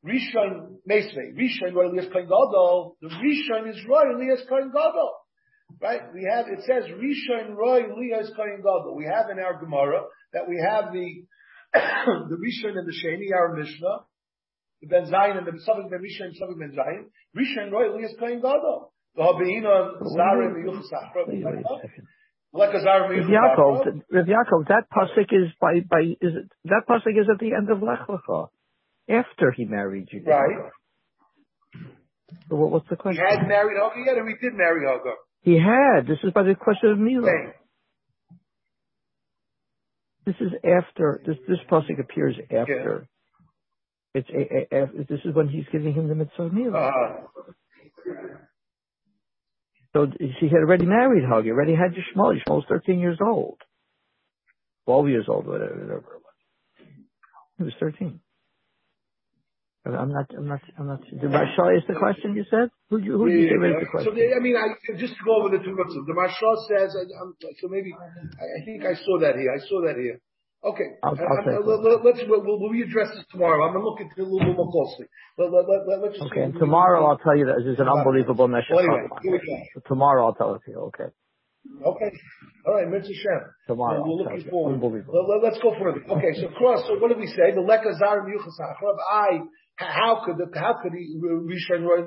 Rishon, Meisvei, Rishon, Roy Elias Kohen Gadol, the Rishon is Roy Elias Kohen Gadol. Right? We have, it says Rishon, Roy Elias Kohen Gadol. We have in our Gemara that we have the, the Rishon and the Sheni, our Mishnah, the Ben Zayin and the sofik Ben Rishon and sofik Ben Zayin. Rishon Roy Elias Kohen Gadol. The Habeina Zarim and Yuchas Wait, wait a second. Like a Zarim Rav Yaakov, Rav Yaakov, that pasuk is by by is it, that pasuk is at the end of Lech Lecha, after he married you. Right. So what, what's the question? He had married Hagar yet, or he did marry Hagar? He had. This is by the question of Mila. Okay. This is after. This this pasuk appears after. It's a, a, a, this is when he's giving him the mitzvah of Mila. Uh, So she had already married Hagar, already had Yishmael. Yishmael was 13 years old. 12 years old, whatever, whatever it was. He was 13. I'm not, I'm not, I'm not, did Rashal ask the question you said? Who you, who did you say raised the So question? they, I mean, I, just to go over the two mitzvahs. The Mashal says, I, I'm, so maybe I, I think I saw that here. I saw that here. Okay, I'll- I'll take let- let- let's we'll, we'll readdress this tomorrow. I'm gonna look into it a little bit more closely. Let, let, let, let, let's just Okay, and tomorrow I'll tell you that this is an unbelievable message. Well, anyway, here we go. Tomorrow I'll tell it to you, okay. Okay. All right, Mitzvah Shem. Tomorrow We're looking forward. Unbelievable. Let, us go further. Okay, so cross. So what did we say? The lekka zarim yuchas achrav. I. How could the, how could he rishon roy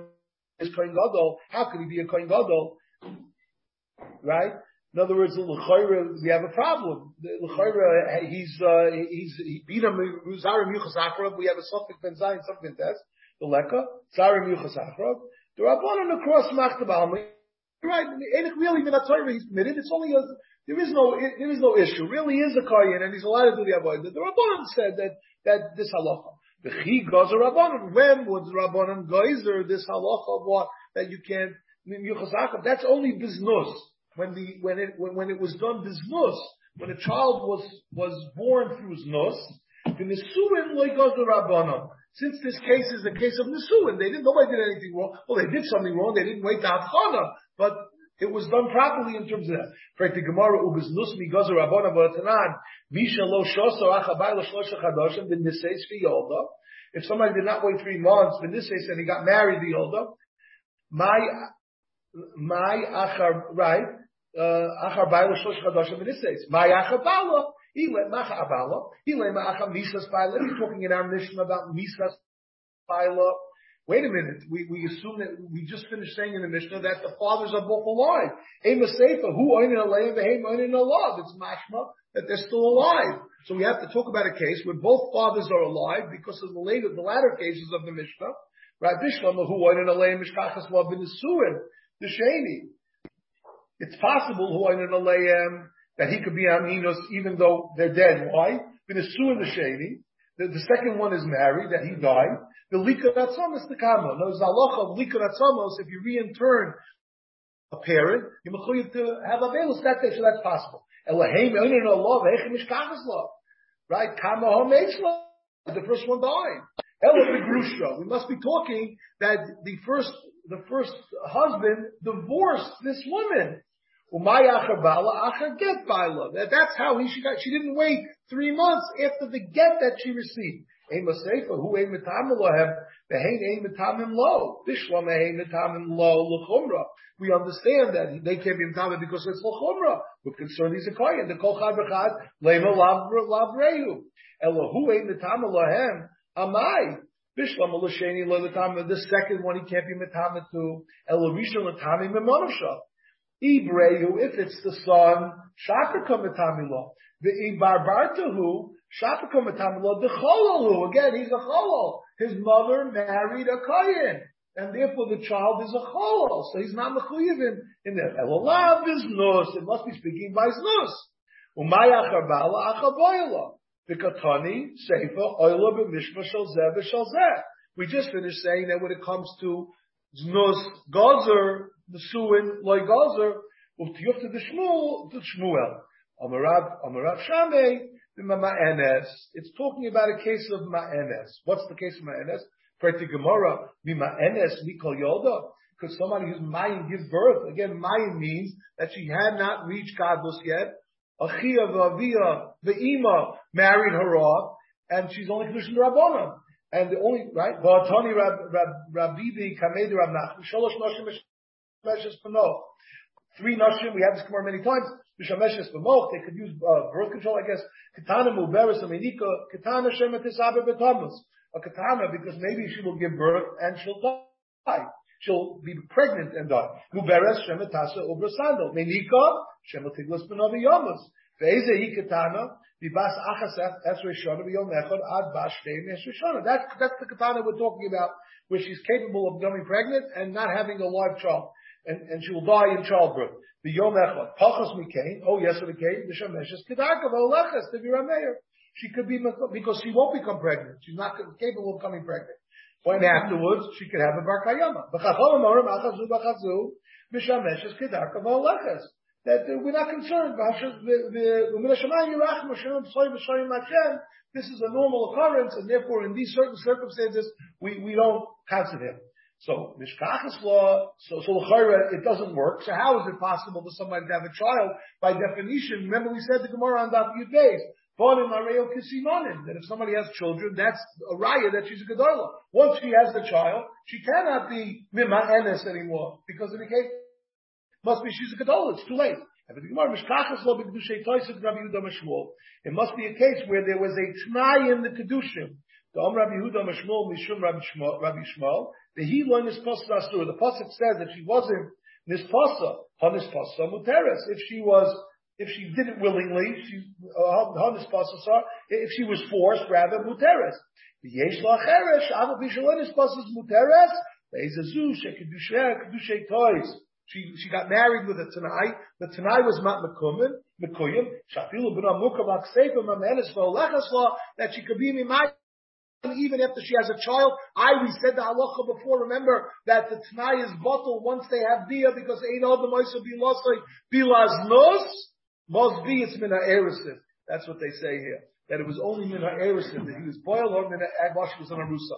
is kohen gadol? How could he be a kohen gadol? Right. In other words, the l'chayra, we have a problem. The l'chayra, he's uh, he's he beat him zarim yuchas achrav. We have a sofik ben zayin, sofik ben tes. The lekka zarim yuchas achrav. The rabbanon across machtabal. Right, ain't really even a he's committed. It's only a, there is no, there is no issue. Really is a kohen and he's allowed to do the avodah. The Rabbanan said that, that this halacha. The chi gozer Rabbanan. When would the Rabbanan geyser this halacha of what, that you can't, Yuchasakav, that's only biznus. When the, when it, when, when it was done biznus, when a child was, was born through znus, the nisuin Rabbanan. Since this case is a case of nisuin, they didn't, nobody did anything wrong. Well, they did something wrong. They didn't wait to have chana, but it was done properly in terms of that. Correct. The Gemara ubis nusmi gozer rabbanan v'atanan misha lo shoso achabay lo shlosha chadoshim v'niseis v'yolda. If somebody did not wait three months v'niseis and he got married v'yolda, my my achar right achar bay lo shlosha chadoshim v'niseis my achar bala. Ile macha abala. Ile macha misas baila. He's talking in our mission about misas baila. Wait a minute. We, we assume that we just finished saying in the Mishnah that the fathers are both alive. Ema Sefer, who oinin alayim, vehem oinin alav. It's mashma that they're still alive. So we have to talk about a case where both fathers are alive because of the later, the latter cases of the Mishnah. Right? Bishlama, who oinin alayim, mishkachas lav, v'nesuin, the sheni. It's possible that he could be aminos even though they're dead. Why? The sheni. The, second one is married, that he died. The likar atzamos the kama. No, zaloch of if you re-intern a parent, you're to have a velus that day, so that's possible. Right? Kama ha'meitz law. The first one died. Begrusha. We must be talking that the first, the first husband divorced this woman. That's how he, she got, she didn't wait three months after the get that she received. We understand that they can't be mitamim because it's l'chumra. We're concerned he's a kohen. The kol chad lema lav, lav reyu. Elo who ein mitamim lohem, amai. Bishlam l'sheni lo mitamim. The second one he can't be mitamim to. Elo rishon mitamim mimonusha. Ibreyu, if it's the son, shaka kamitami lo. The ibarbartahu, shaka kamitami lo, the cholalu. Again, he's a cholol. His mother married a kohen. And therefore the child is a cholol. So he's not mechuyev in, there. Elolav is nus. It must be speaking by nus. Umay acharbala achaboyla. The katani, seifa, oila b'mishma shal zeh v'shal zeh. We just finished saying that when it comes to znus gozer, the suin loy gozer, uftiyufta the shmuel, the shmuel. Amarav, Amarav Shamei, the ma'enes. It's talking about a case of ma'enes. What's the case of ma'enes? Preti Gemara, Mima Enes, Mikol Yoda. Because somebody who's Mayin gives birth, again, Mayin means that she had not reached Gadlus yet. Achia v'avia v'ima married her off, and she's only Kedushin Rabbona. And the only, right? V'atani Rabbibi Kamedi Rab Sholosh Noshim Meshes Pano. Three Noshim, we have this Gemara many times. Mishameshes Pamoch, they could use uh, birth control, I guess. Katana Muberis Aminika, Katana Shemetis Abe Betamus. A katana because maybe she will give birth and she'll die. She'll be pregnant and die. Muberes Shemetasa Ubrasando. Menika Shemetiglas Benovi Yomas. Ve'eze hi katana. Vibas achasef es rishona ad bas shteim. That's, that's the katana we're talking about, where she's capable of becoming pregnant and not having a live child. And, and she will die in childbirth. The yom echad. Pachas mikain. Oh yes, it came. The shemeshes kedakav oleches to be rameir. She could be, because she won't become pregnant. She's not capable of becoming pregnant. When afterwards, she could have a bar kayama. That uh, we're not concerned. This is a normal occurrence, and therefore, in these certain circumstances, we, we don't consider. So mishkachas law, so so it doesn't work. So how is it possible for somebody to have a child? By definition, remember we said the Gemara on Daf Yud. That if somebody has children, that's a raya that she's a gedola. Once she has the child, she cannot be mima enes anymore because in the case must be she's a gedola. It's too late. It must be a case where there was a t'nai in the kedushim. The Om Rabbi Yehuda Mishmol Mishum Rabbi Shmuel. The he learned this pasuk The pasuk says that she wasn't nispasa, ha nispasa muteres. If she was if she did it willingly, she, uh, if she was forced, rather, muteres. V'yesh la'cheresh, aval b'shalonis pasas muteres, ve'ezazu, shekedushe, kedushe toys. She, she got married with a Tanai. The Tanai was Mat Mekumen, Mekuyim, Shafilu b'na mukav aksefa, mamenes v'olechas that she could be mimai even after she has a child. I, we said the halacha before, remember that the Tanai is bottled once they have Bia because ain't Ein Adam Oisa Bilosai Bilaz Nos. Must be it's mina erisin. That's what they say here. That it was only mina erisin that he was boiled or mina agwash was on a rusa.